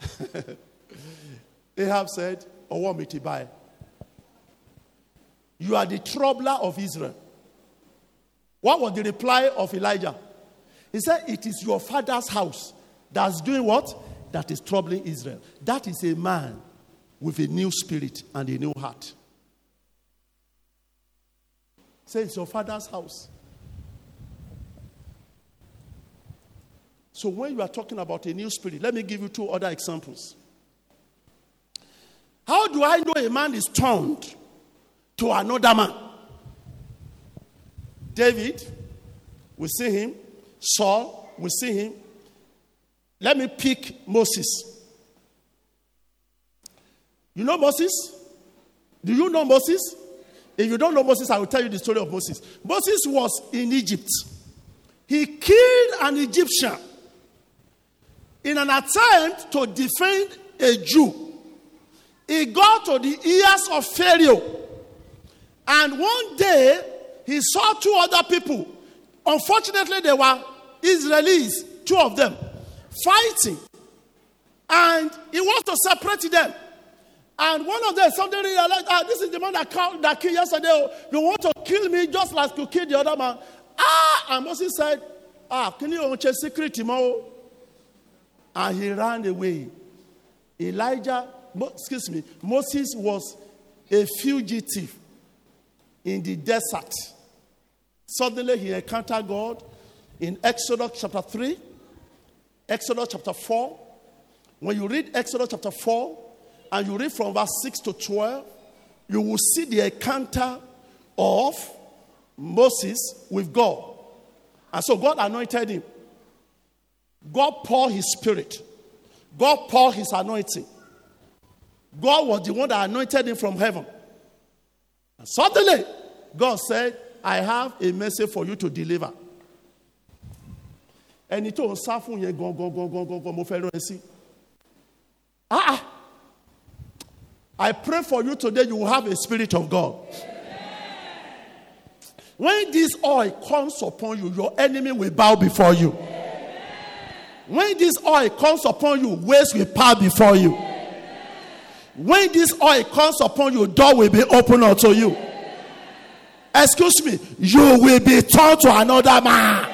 Ahab said, Ọwọ́ mi ti bá You are the troubler of Israel. What was the reply of Elijah? He said, It is your father's house that's doing what? That is troubling Israel. That is a man with a new spirit and a new heart. Say, It's your father's house. So when you are talking about a new spirit, let me give you two other examples. How do I know a man is turned to another man? David, we see him. Saul, we see him. Let me pick Moses. You know Moses? Do you know Moses? If you don't know Moses, I will tell you the story of Moses. Moses was in Egypt. He killed an Egyptian in an attempt to defend a Jew. He got to the ears of Pharaoh. And one day, he saw two other people. Unfortunately, they were Israelis, two of them, fighting. And he wants to separate them. And one of them suddenly realized, ah, this is the man that, called, that killed yesterday. You want to kill me just like you killed the other man. Ah, and Moses said, ah, can you check secret tomorrow? And he ran away. Elijah, excuse me, Moses was a fugitive in the desert Suddenly he encountered God in Exodus chapter 3, Exodus chapter 4. When you read Exodus chapter 4 and you read from verse 6 to 12, you will see the encounter of Moses with God. And so God anointed him. God poured his spirit. God poured his anointing. God was the one that anointed him from heaven. And suddenly, God said, I have a message for you to deliver. ẹni tó ń sá fún yẹn gangan. Ah, ah. I pray for you today, you will have a spirit of God. When this oil comes upon you, your enemy will bow before you. When this oil comes upon you, ways will bow before you. When this oil comes upon you, door will be open unto you. Excuse me, you will be turned to another man.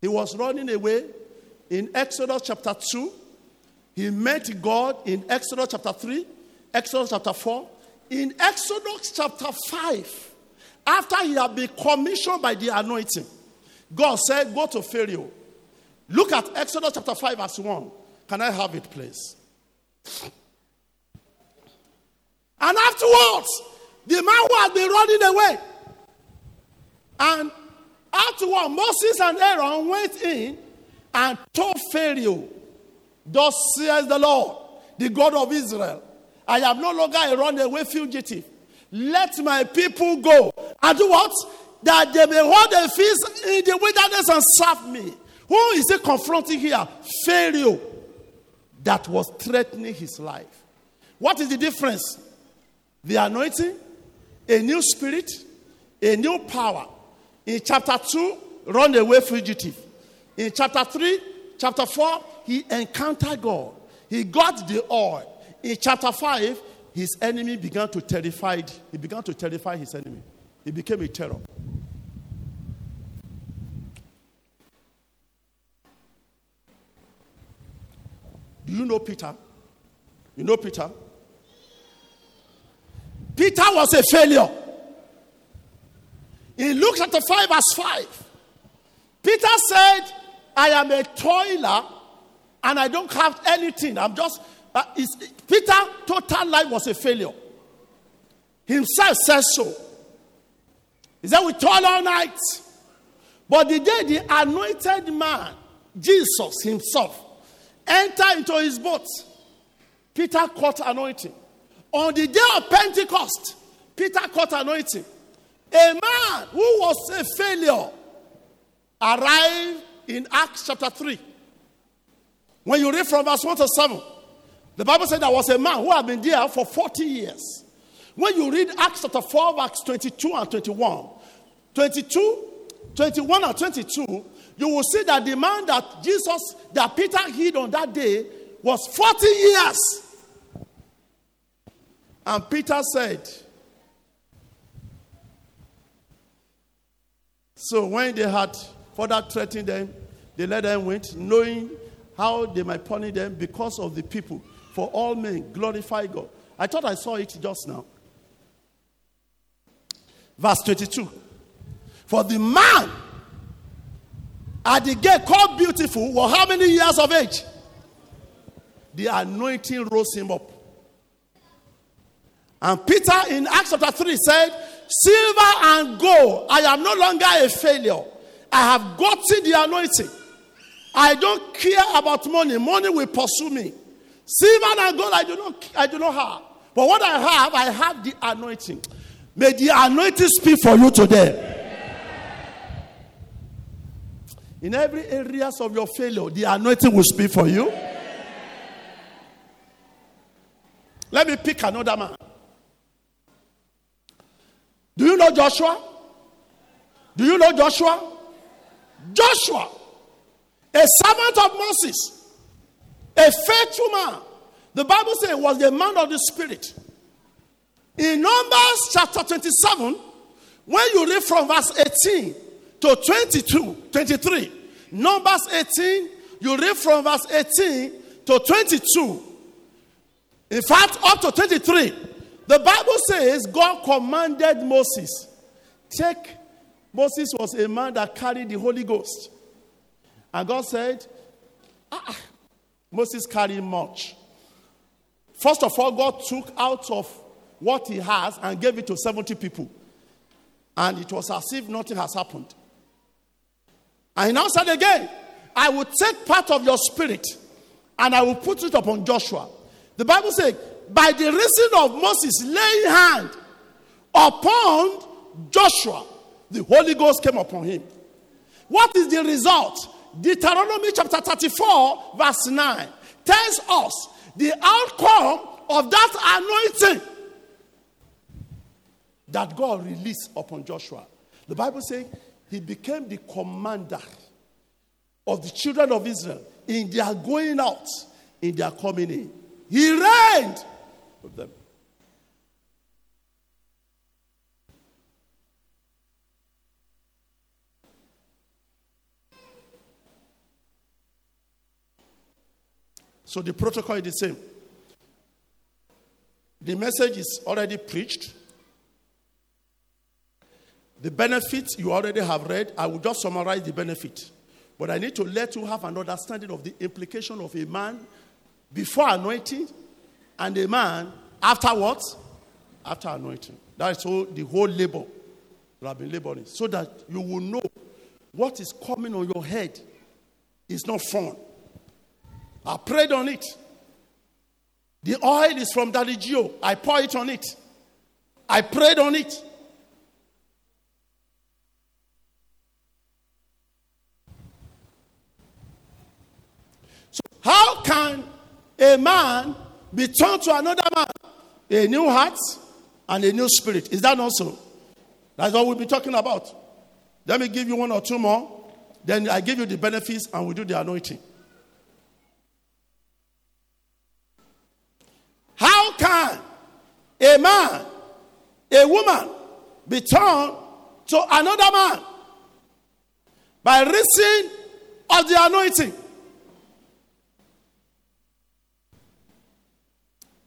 He was running away in Exodus chapter 2. He met God in Exodus chapter 3, Exodus chapter 4. In Exodus chapter 5, after he had been commissioned by the anointing, God said, Go to Pharaoh. Look at Exodus chapter 5, verse 1. Can I have it, please? And afterwards, the man who had been running away. And afterwards, Moses and Aaron went in and told Pharaoh, Thus says the Lord, the God of Israel, I am no longer a runaway fugitive. Let my people go. And do what? That they may hold a feast in the wilderness and serve me. Who is he confronting here? Pharaoh that was threatening his life. What is the difference? The anointing, a new spirit, a new power. In chapter 2, runaway fugitive. In chapter 3, chapter 4, he encountered God. He got the oil. In chapter 5, his enemy began to terrify. He began to terrify his enemy. He became a terror. Do you know Peter? You know Peter? Peter was a failure. In Luke chapter 5, verse 5, Peter said, I am a toiler and I don't have anything. I'm just, uh, Peter, total life was a failure. Himself says so. He said, We toil all night. But the day the anointed man, Jesus himself, entered into his boat, Peter caught anointing. On the day of Pentecost, Peter caught anointing. A man who was a failure arrived in Acts chapter 3. When you read from verse 1 to 7, the Bible said there was a man who had been there for 40 years. When you read Acts chapter 4, verse 22 and 21, 22, 21 and 22, you will see that the man that Jesus, that Peter hid on that day was 40 years. And Peter said, So when they had further threatened them, they let them went, knowing how they might punish them because of the people. For all men glorify God. I thought I saw it just now. Verse 22. For the man at the gate called beautiful was how many years of age? The anointing rose him up. And Peter in Acts chapter 3 said, Silver and gold, I am no longer a failure. I have gotten the anointing. I don't care about money. Money will pursue me. Silver and gold, I do not, I do not have. But what I have, I have the anointing. May the anointing speak for you today. In every areas of your failure, the anointing will speak for you. Let me pick another man. Do you know Joshua? Do you know Joshua? Joshua, a servant of Moses, a faithful man. The Bible says was the man of the Spirit. In Numbers chapter 27, when you read from verse 18 to 22, 23, Numbers 18, you read from verse 18 to 22. In fact, up to 23, The Bible says God commanded Moses, take. Moses was a man that carried the Holy Ghost. And God said, ah, Moses carried much. First of all, God took out of what he has and gave it to 70 people. And it was as if nothing has happened. And he now said again, I will take part of your spirit and I will put it upon Joshua. The Bible says, by the reason of Moses laying hand upon Joshua, the Holy Ghost came upon him. What is the result? Deuteronomy chapter 34, verse 9 tells us the outcome of that anointing that God released upon Joshua. The Bible says he became the commander of the children of Israel in their going out, in their coming in. He reigned with them. So the protocol is the same. The message is already preached. The benefits you already have read. I will just summarize the benefit. But I need to let you have an understanding of the implication of a man before anointing and a man afterwards, after anointing. That is all the whole labor that I've been laboring. So that you will know what is coming on your head is not fun. I prayed on it. The oil is from Daddy Gio. I pour it on it. I prayed on it. So, how can a man be turned to another man? A new heart and a new spirit. Is that not so? That's what we'll be talking about. Let me give you one or two more. Then I give you the benefits and we do the anointing. How can a man, a woman, be turned to another man? By reason of the anointing.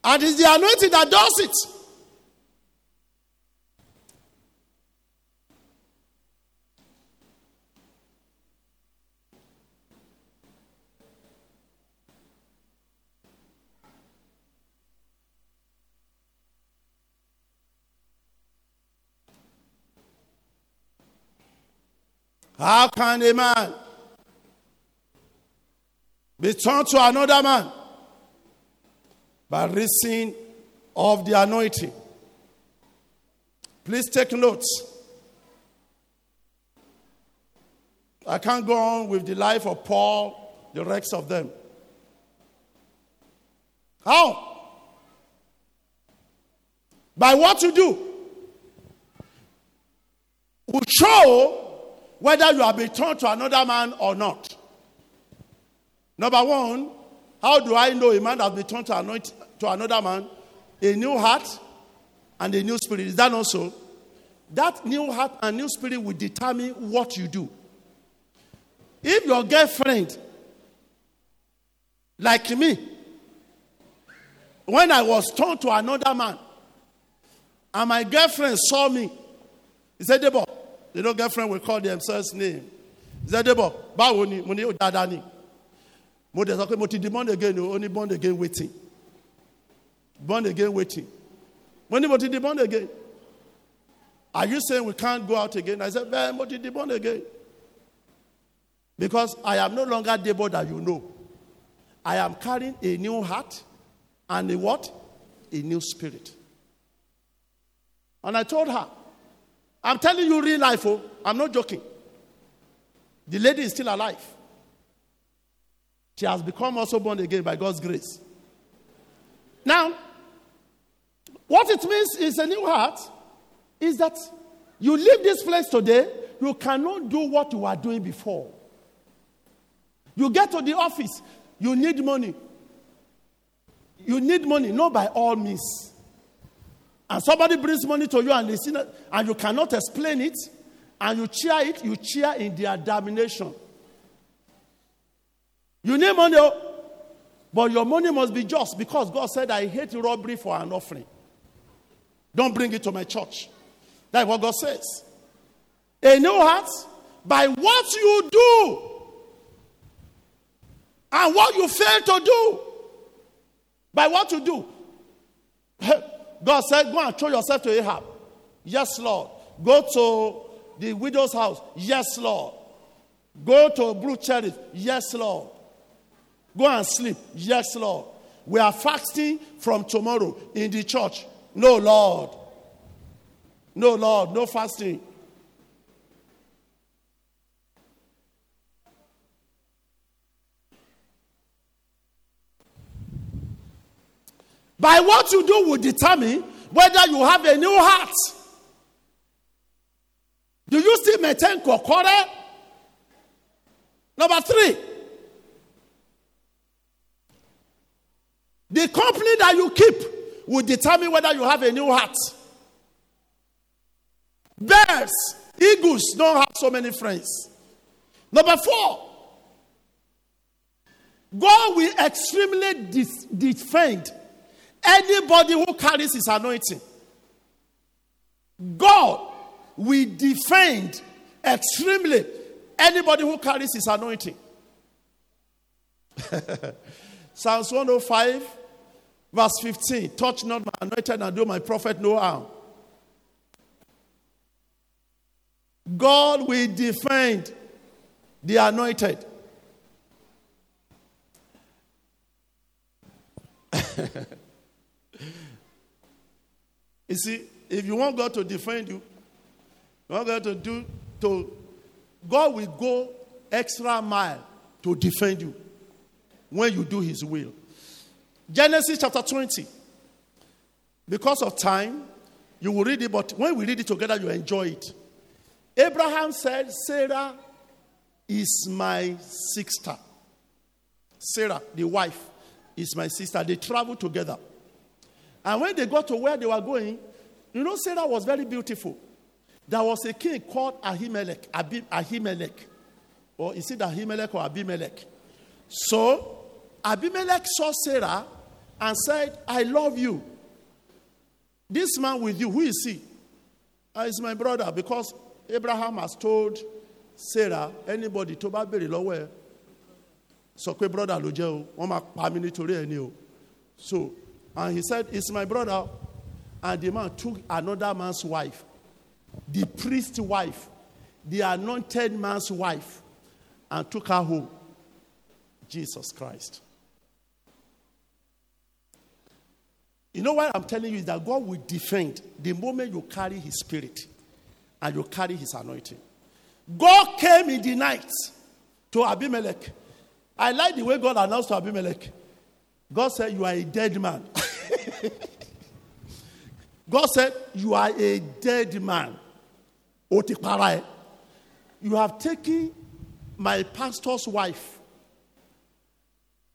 And it's the anointing that does it. How can a man be turned to another man? By reason of the anointing. Please take notes. I can't go on with the life of Paul, the rest of them. How? By what you do. Will show whether you have been turned to another man or not. Number one, how do I know a man has been turned to, anoint, to another man? A new heart and a new spirit. Is that also? That new heart and new spirit will determine what you do. If your girlfriend, like me, when I was turned to another man, and my girlfriend saw me, he said, Debo, you know, girlfriend will call themselves name. Zedebo, báwo ni mo ní ó dáadáa. Mo dẹ̀ sọ pé mo ti di born again o, ó ní born again waiting. Born again waiting. Mo ní mo ti di born again. Are you saying we can't go out again? I said, well, mo ti di born again. Because I am no longer Debo that you know. I am carrying a new heart and a what? A new spirit. And I told her, I'm telling you real life, oh, I'm not joking. The lady is still alive. She has become also born again by God's grace. Now, what it means is a new heart is that you leave this place today, you cannot do what you were doing before. You get to the office, you need money. You need money, not by all means and somebody brings money to you and they see that, and you cannot explain it, and you cheer it, you cheer in their damnation. You need money, oh, but your money must be just because God said, I hate robbery for an offering. Don't bring it to my church. That's what God says. A new heart by what you do and what you fail to do. By what you do. God said, Go and throw yourself to Ahab. Yes, Lord. Go to the widow's house. Yes, Lord. Go to Blue Cherry. Yes, Lord. Go and sleep. Yes, Lord. We are fasting from tomorrow in the church. No, Lord. No, Lord. No fasting. By what you do will determine whether you have a new heart. Do you still maintain kokore? Number three, the company that you keep will determine whether you have a new heart. Birds, eagles don't have so many friends. Number four, God will extremely defend anybody who carries his anointing. God will defend extremely anybody who carries his anointing. Psalms 105, verse 15 Touch not my anointed and do my prophet no harm. God will defend the anointed. you see, if you want God to defend you, you want God to do to God will go extra mile to defend you when you do his will. Genesis chapter 20. Because of time, you will read it, but when we read it together, you enjoy it. Abraham said, Sarah is my sister. Sarah, the wife, is my sister. They traveled together. And when they got to where they were going, you know, Sarah was very beautiful. There was a king called Ahimelech. Abim, Ahimelech. Or is it Ahimelech or Abimelech? So Abimelech saw Sarah and said, I love you. This man with you, who is he? Uh, he's my brother because Abraham has told Sarah, anybody béèrè lọ́wọ́ ẹ sọ pé brother ló jẹ́ o, wọ́n. So, and he said, it's my brother. And the man took another man's wife, the priest's wife, the anointed man's wife, and took her home. Jesus Christ. You know what I'm telling you is that God will defend the moment you carry His Spirit and you carry His anointing. God came in the night to Abimelech. I like the way God announced to Abimelech. God said, You are a dead man. God said, You are a dead man. You have taken my pastor's wife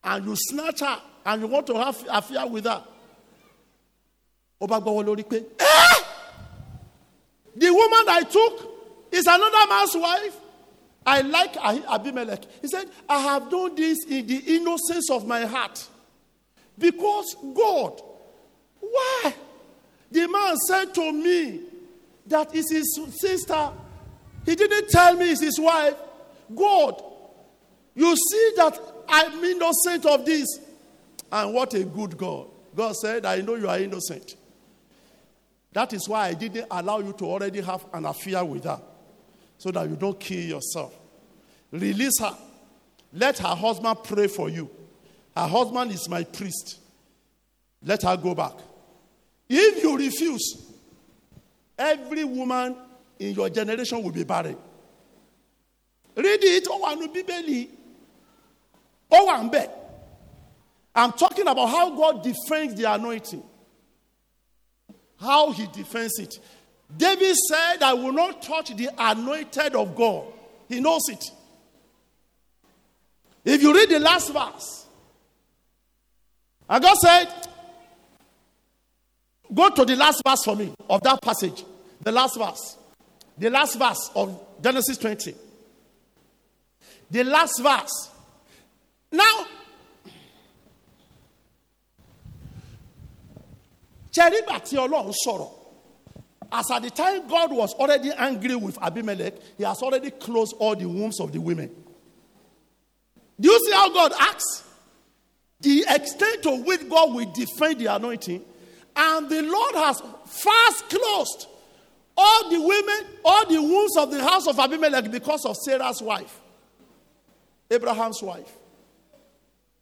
and you snatch her and you want to have affair with her. Eh? The woman I took is another man's wife. I like Abimelech. He said, I have done this in the innocence of my heart. Because God, why? The man said to me that is his sister. He didn't tell me it's his wife. God, you see that I'm innocent of this. And what a good God. God said, I know you are innocent. That is why I didn't allow you to already have an affair with her so that you don't kill yourself. Release her. Let her husband pray for you. Her husband is my priest. Let her go back. If you refuse, every woman in your generation will be barren. Read it. I Bíbélì. I'm bad. I'm talking about how God defends the anointing. How he defends it. David said, I will not touch the anointed of God. He knows it. If you read the last verse, and God said, Go to the last verse for me of that passage. The last verse. The last verse of Genesis 20. The last verse. Now, ṣẹ́rígbà tí ọlọ́run as at the time God was already angry with Abimelech, he has already closed all the wombs of the women. Do you see how God acts? The extent to which God will defend the anointing, and the Lord has fast closed all the women, all the wombs of the house of Abimelech because of Sarah's wife, Abraham's wife.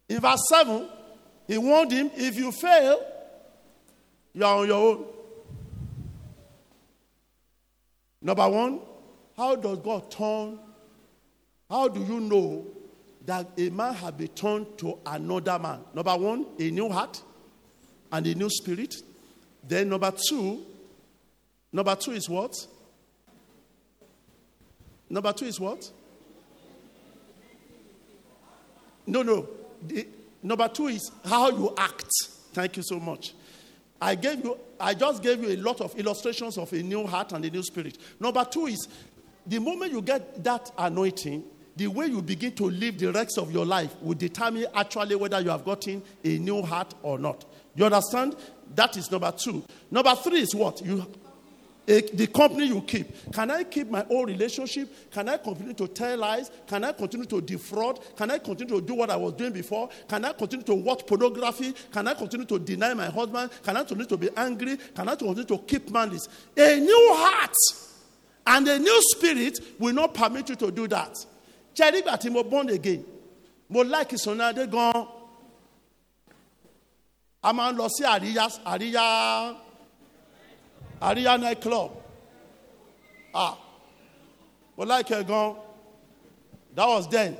In verse 7, he warned him if you fail, you are on your own. Number one, how does God turn? How do you know that a man has been turned to another man? Number one, a new heart and a new spirit. Then number two, number two is what? Number two is what? No, no. The, number two is how you act. Thank you so much. I gave you, I just gave you a lot of illustrations of a new heart and a new spirit. Number two is the moment you get that anointing, the way you begin to live the rest of your life will determine actually whether you have gotten a new heart or not. You understand? That is number two. Number three is what? You the company you keep. Can I keep my old relationship? Can I continue to tell lies? Can I continue to defraud? Can I continue to do what I was doing before? Can I continue to watch pornography? Can I continue to deny my husband? Can I continue to be angry? Can I continue to keep malice? A new heart and a new spirit will not permit you to do that. Jerry got him born again. Mo like ìsọ̀nà adé gan. A máa ń lọ sí àríyá àríyá àríyá night club. Ah mo like ẹ gan. That was then.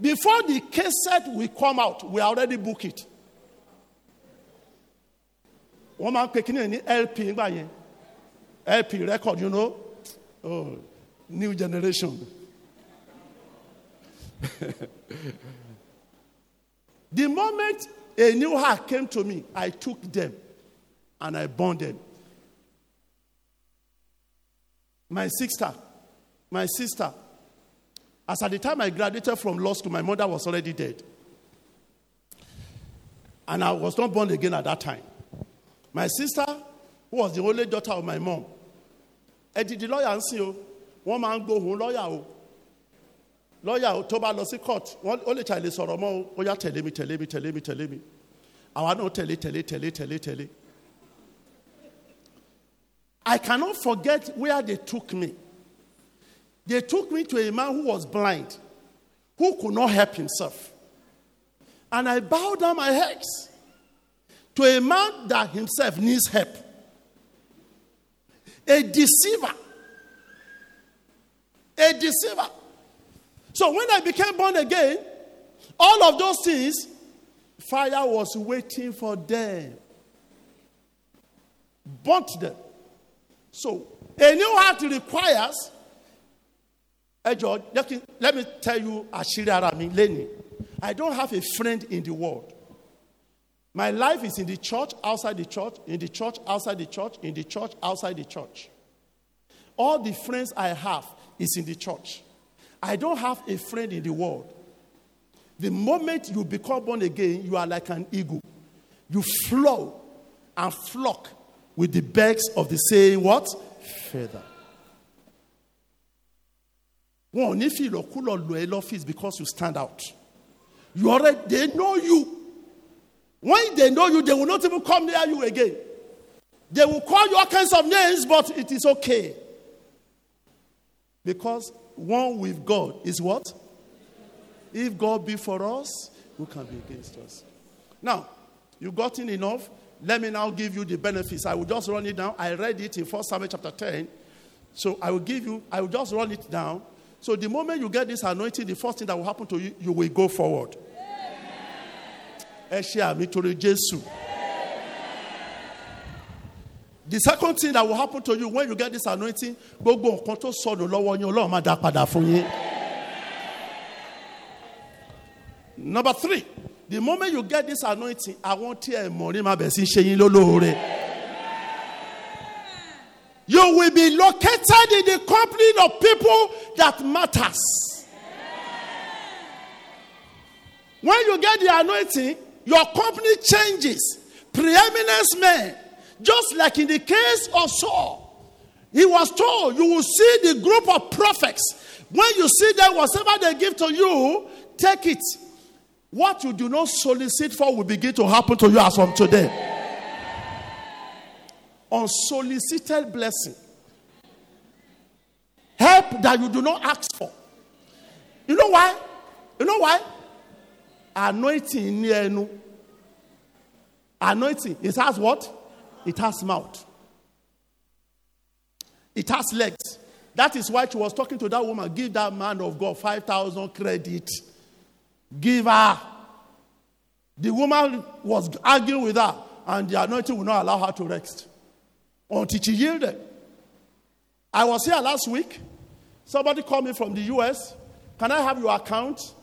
Before the cassette will come out we already book it. Wọ́n máa ń pe kíní ní lp nígbà yẹn. Lp record you know? Oh new generation. The moment a new heart came to me. I took them and I burned them. My sister, my sister, as at the time I graduated from law school, my mother was already dead. And I was not born again at that time. My sister, who was the only daughter of my mom, Eddie the lawyer and see one man go lọ́ọ̀yà tó bá lọ sí court ó lè ṣàlè sọ̀rọ̀ mọ́ ó yá tẹ̀lé mi tẹ̀lé mi tẹ̀lé mi tẹ̀lé mi àwa náà tẹ̀lé tẹ̀lé tẹ̀lé tẹ̀lé tẹ̀lé. I cannot forget where they took me. They took me to a man who was blind, who could not help himself. And I bowed down my head to a man that himself needs help. A deceiver. A deceiver. So when I became born again, all of those things, fire was waiting for them. Burnt them. So a new heart requires. George, let me tell you ara mi lẹ́nu. I don't have a friend in the world. My life is in the church, outside the church, in the church, outside the church, in the church, outside the church. All the friends I have is in the church. I don't have a friend in the world. The moment you become born again, you are like an eagle. You flow and flock with the birds of the same what? Feather. One, if you look cool office because you stand out. You already they know you. When they know you, they will not even come near you again. They will call you all kinds of names, but it is okay. Because one with God is what? If God be for us, who can be against us? Now, you've gotten enough? Let me now give you the benefits. I will just run it down. I read it in 1 Samuel chapter 10. So I will give you, I will just run it down. So the moment you get this anointing, the first thing that will happen to you, you will go forward. Ẹ ṣe àmì. The second thing that will happen to you when you get this anointing, gbogbo nǹkan tó sọnù lọ́wọ́ yín Ọlọ́run máa dá padà fún yín. Number three, the moment you get this anointing, àwọn tí ẹ mọ̀ ní máa bẹ̀ sí ṣe yín lólóore. You will be located in the company of people that matters. When you get the anointing, your company changes. preeminence men, just like in the case of Saul. He was told, You will see the group of prophets. When you see them, whatever they give to you, take it. What you do not solicit for will begin to happen to you as from today. Unsolicited blessing. Help that you do not ask for. You know why? You know why? Anointing you. Anointing. It has what? It has mouth. It has legs. That is why she was talking to that woman. Give that man of God 5,000 credit. Give her. The woman was arguing with her, and the anointing will not allow her to rest until she yielded. I was here last week. Somebody called me from the US. Can I have your account?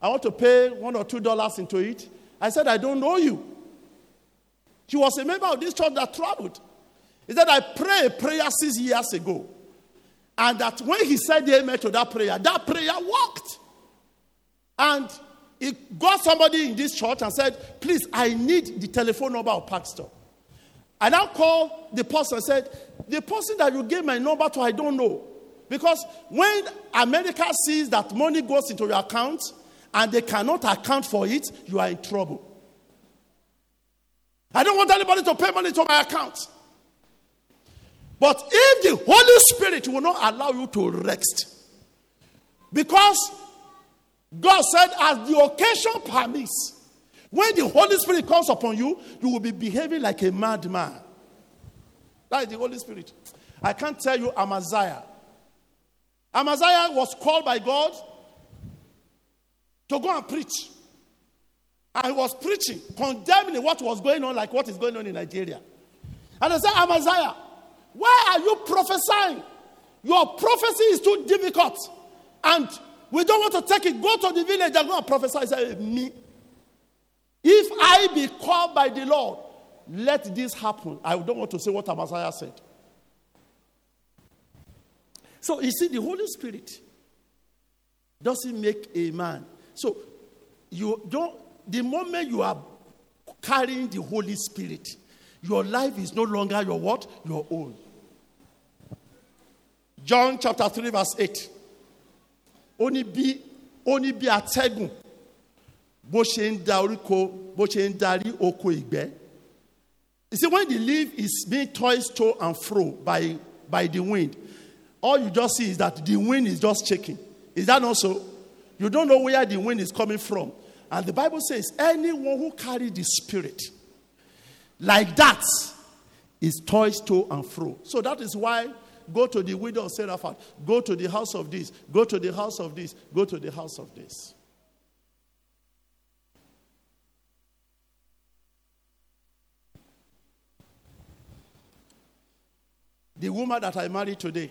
I want to pay one or two dollars into it. I said, I don't know you. She was a member of this church that traveled. He said, I prayed a prayer six years ago. And that when he said amen to that prayer, that prayer worked. And he got somebody in this church and said, Please, I need the telephone number of pastor. I now called the person and said, The person that you gave my number to, I don't know. Because when America sees that money goes into your account and they cannot account for it, you are in trouble. I don't want anybody to pay money to my account. But if the Holy Spirit will not allow you to rest, because God said, as the occasion permits, when the Holy Spirit comes upon you, you will be behaving like a madman. That is the Holy Spirit. I can't tell you Amaziah. Amaziah was called by God to go and preach. He was preaching, condemning what was going on, like what is going on in Nigeria. And I said, Amaziah, why are you prophesying? Your prophecy is too difficult. And we don't want to take it. Go to the village and go and prophesy. Say, me. If I be called by the Lord, let this happen. I don't want to say what Amaziah said. So you see, the Holy Spirit doesn't make a man. So you don't, the moment you are carrying the Holy Spirit, your life is no longer your what? Your own. John chapter 3, verse 8. Only be only be atẹ́gùn bó ṣe ń da oríko bó ṣe ń darí oko ìgbẹ́. You see, when the leaf is being tossed to and fro by, by the wind, all you just see is that the wind is just shaking. Is that not so? You don't know where the wind is coming from. And the Bible says, anyone who carries the Spirit like that is tossed to and fro. So that is why Go to the widow of Zarephath. Go to the house of this. Go to the house of this. Go to the house of this. The woman that I married today,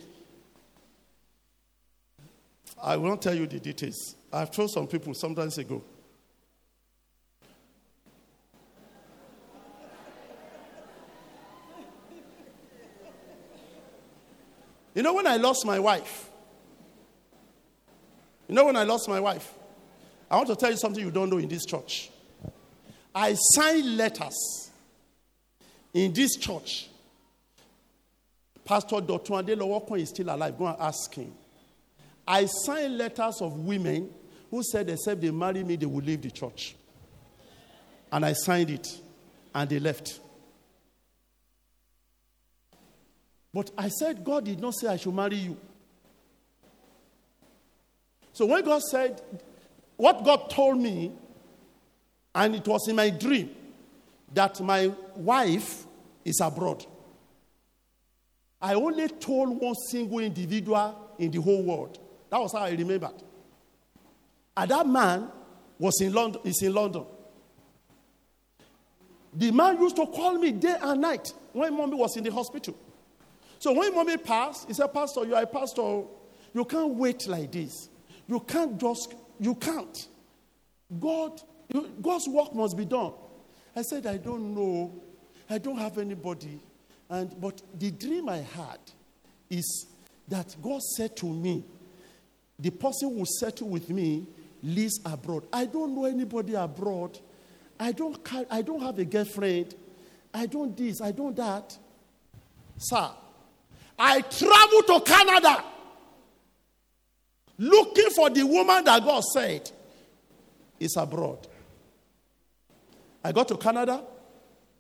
I won't tell you the details. I've told some people sometimes ago. You know, when I lost my wife, you know, when I lost my wife, I want to tell you something you don't know in this church. I signed letters in this church. Pastor Dr. Adelowokon is still alive. Go and ask him. I signed letters of women who said, except they marry me, they will leave the church. And I signed it, and they left. But I said, God did not say I should marry you. So when God said, what God told me, and it was in my dream, that my wife is abroad. I only told one single individual in the whole world. That was how I remembered. And that man was in London, is in London. The man used to call me day and night when mommy was in the hospital. So when mommy passed, he said, Pastor, you are a pastor. You can't wait like this. You can't just, you can't. God, God's work must be done. I said, I don't know. I don't have anybody. And but the dream I had is that God said to me, the person who settle with me lives abroad. I don't know anybody abroad. I don't, I don't have a girlfriend. I don't this, I don't that. Sir, I traveled to Canada looking for the woman that God said is abroad. I got to Canada,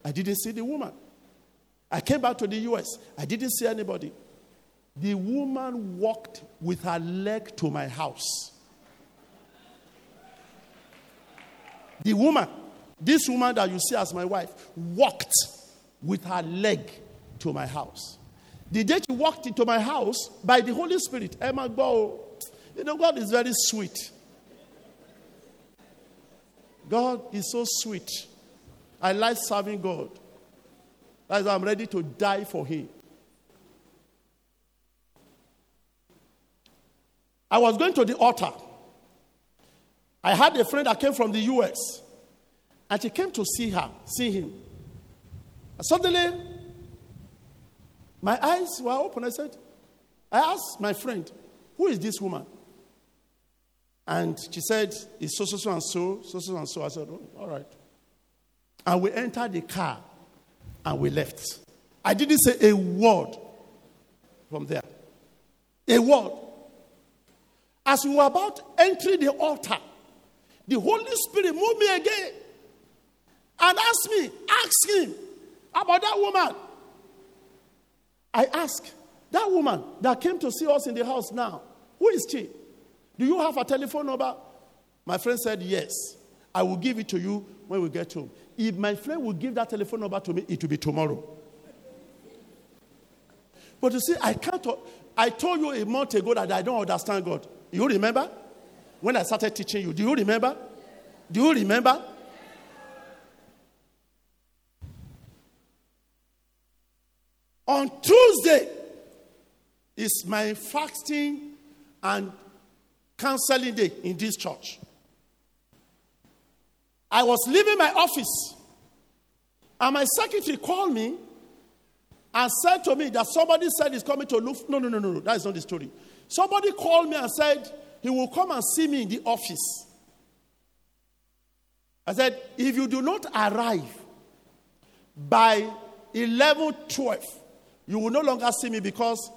I didn't see the woman. I came back to the US, I didn't see anybody. The woman walked with her leg to my house. The woman, this woman that you see as my wife, walked with her leg to my house. The day she walked into my house by the Holy Spirit, Emma Go, you know, God is very sweet. God is so sweet. I like serving God. Why I'm ready to die for Him. I was going to the altar. I had a friend that came from the US, and she came to see her, see him. And suddenly, my eyes were open. I said, I asked my friend, Who is this woman? And she said, It's so, so, so, and so, so, so, and so. I said, oh, All right. And we entered the car and we left. I didn't say a word from there. A word. As we were about entering the altar, the Holy Spirit moved me again and asked me, ask him about that woman. I ask that woman that came to see us in the house now, who is she? Do you have a telephone number? My friend said, Yes. I will give it to you when we get home. If my friend will give that telephone number to me, it will be tomorrow. But you see, I can't. I told you a month ago that I don't understand God. You remember? When I started teaching you, do you remember? Do you remember? On Tuesday is my fasting and counseling day in this church. I was leaving my office, and my secretary called me and said to me that somebody said he's coming to look. No, no, no, no, that is not the story. Somebody called me and said he will come and see me in the office. I said, if you do not arrive by 11, 12, you will no longer see me because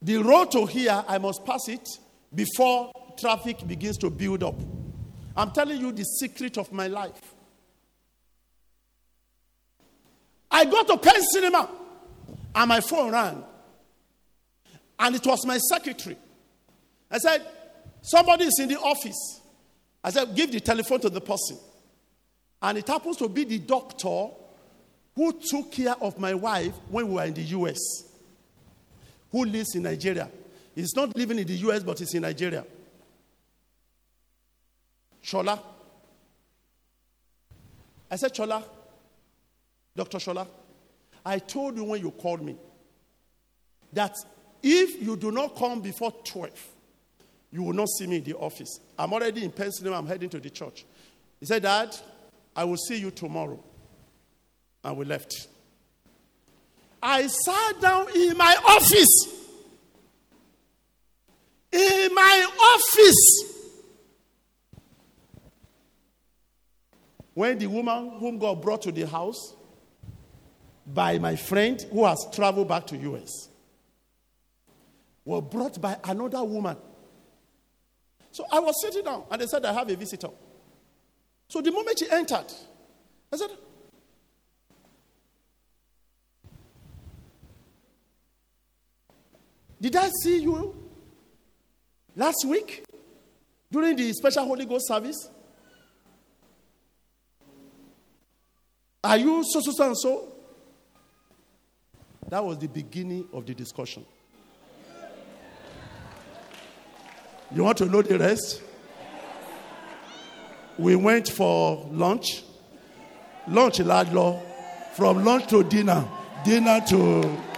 the road to here, I must pass it before traffic begins to build up. I'm telling you the secret of my life. I got to Pen Cinema and my phone rang. And it was my secretary. I said, Somebody is in the office. I said, Give the telephone to the person. And it happens to be the doctor who took care of my wife when we were in the US, who lives in Nigeria. He's not living in the US, but he's in Nigeria. Shola. I said, Shola, Dr. Shola, I told you when you called me that if you do not come before 12, you will not see me in the office. I'm already in Pennsylvania, I'm heading to the church. He said, Dad, I will see you tomorrow. And we left. I sat down in my office. In my office. When the woman whom God brought to the house by my friend who has traveled back to US were brought by another woman. So I was sitting down and they said, I have a visitor. So the moment she entered, I said, Did I see you last week during the special Holy Ghost service? Are you so, so, so, and so? That was the beginning of the discussion. You want to know the rest? We went for lunch. Lunch, law. From lunch to dinner. Dinner to.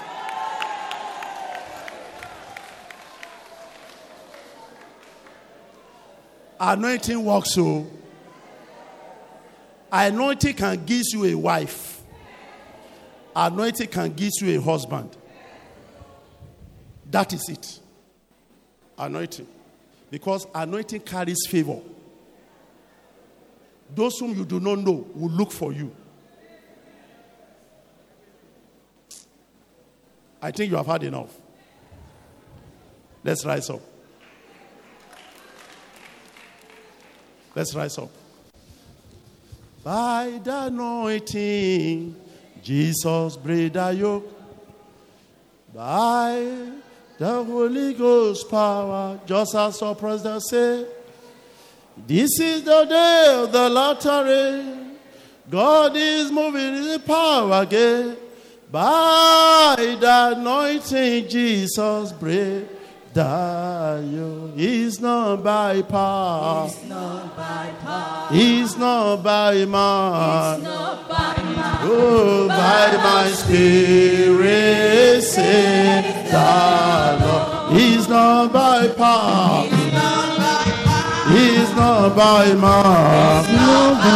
Anointing works so. Anointing can give you a wife. Anointing can give you a husband. That is it. Anointing. Because anointing carries favor. Those whom you do not know will look for you. I think you have had enough. Let's rise up. Let's rise up. By the anointing, Jesus break the yoke. By the Holy Ghost power, just as our president said, this is the day of the lottery. God is moving in power again. By the anointing, Jesus break the yoke. Not by power. It's not by power. He's not by might. It's not by might. Oh, by my spirit, say the Lord. He's not by power. It's not by power. He's not by might. It's not by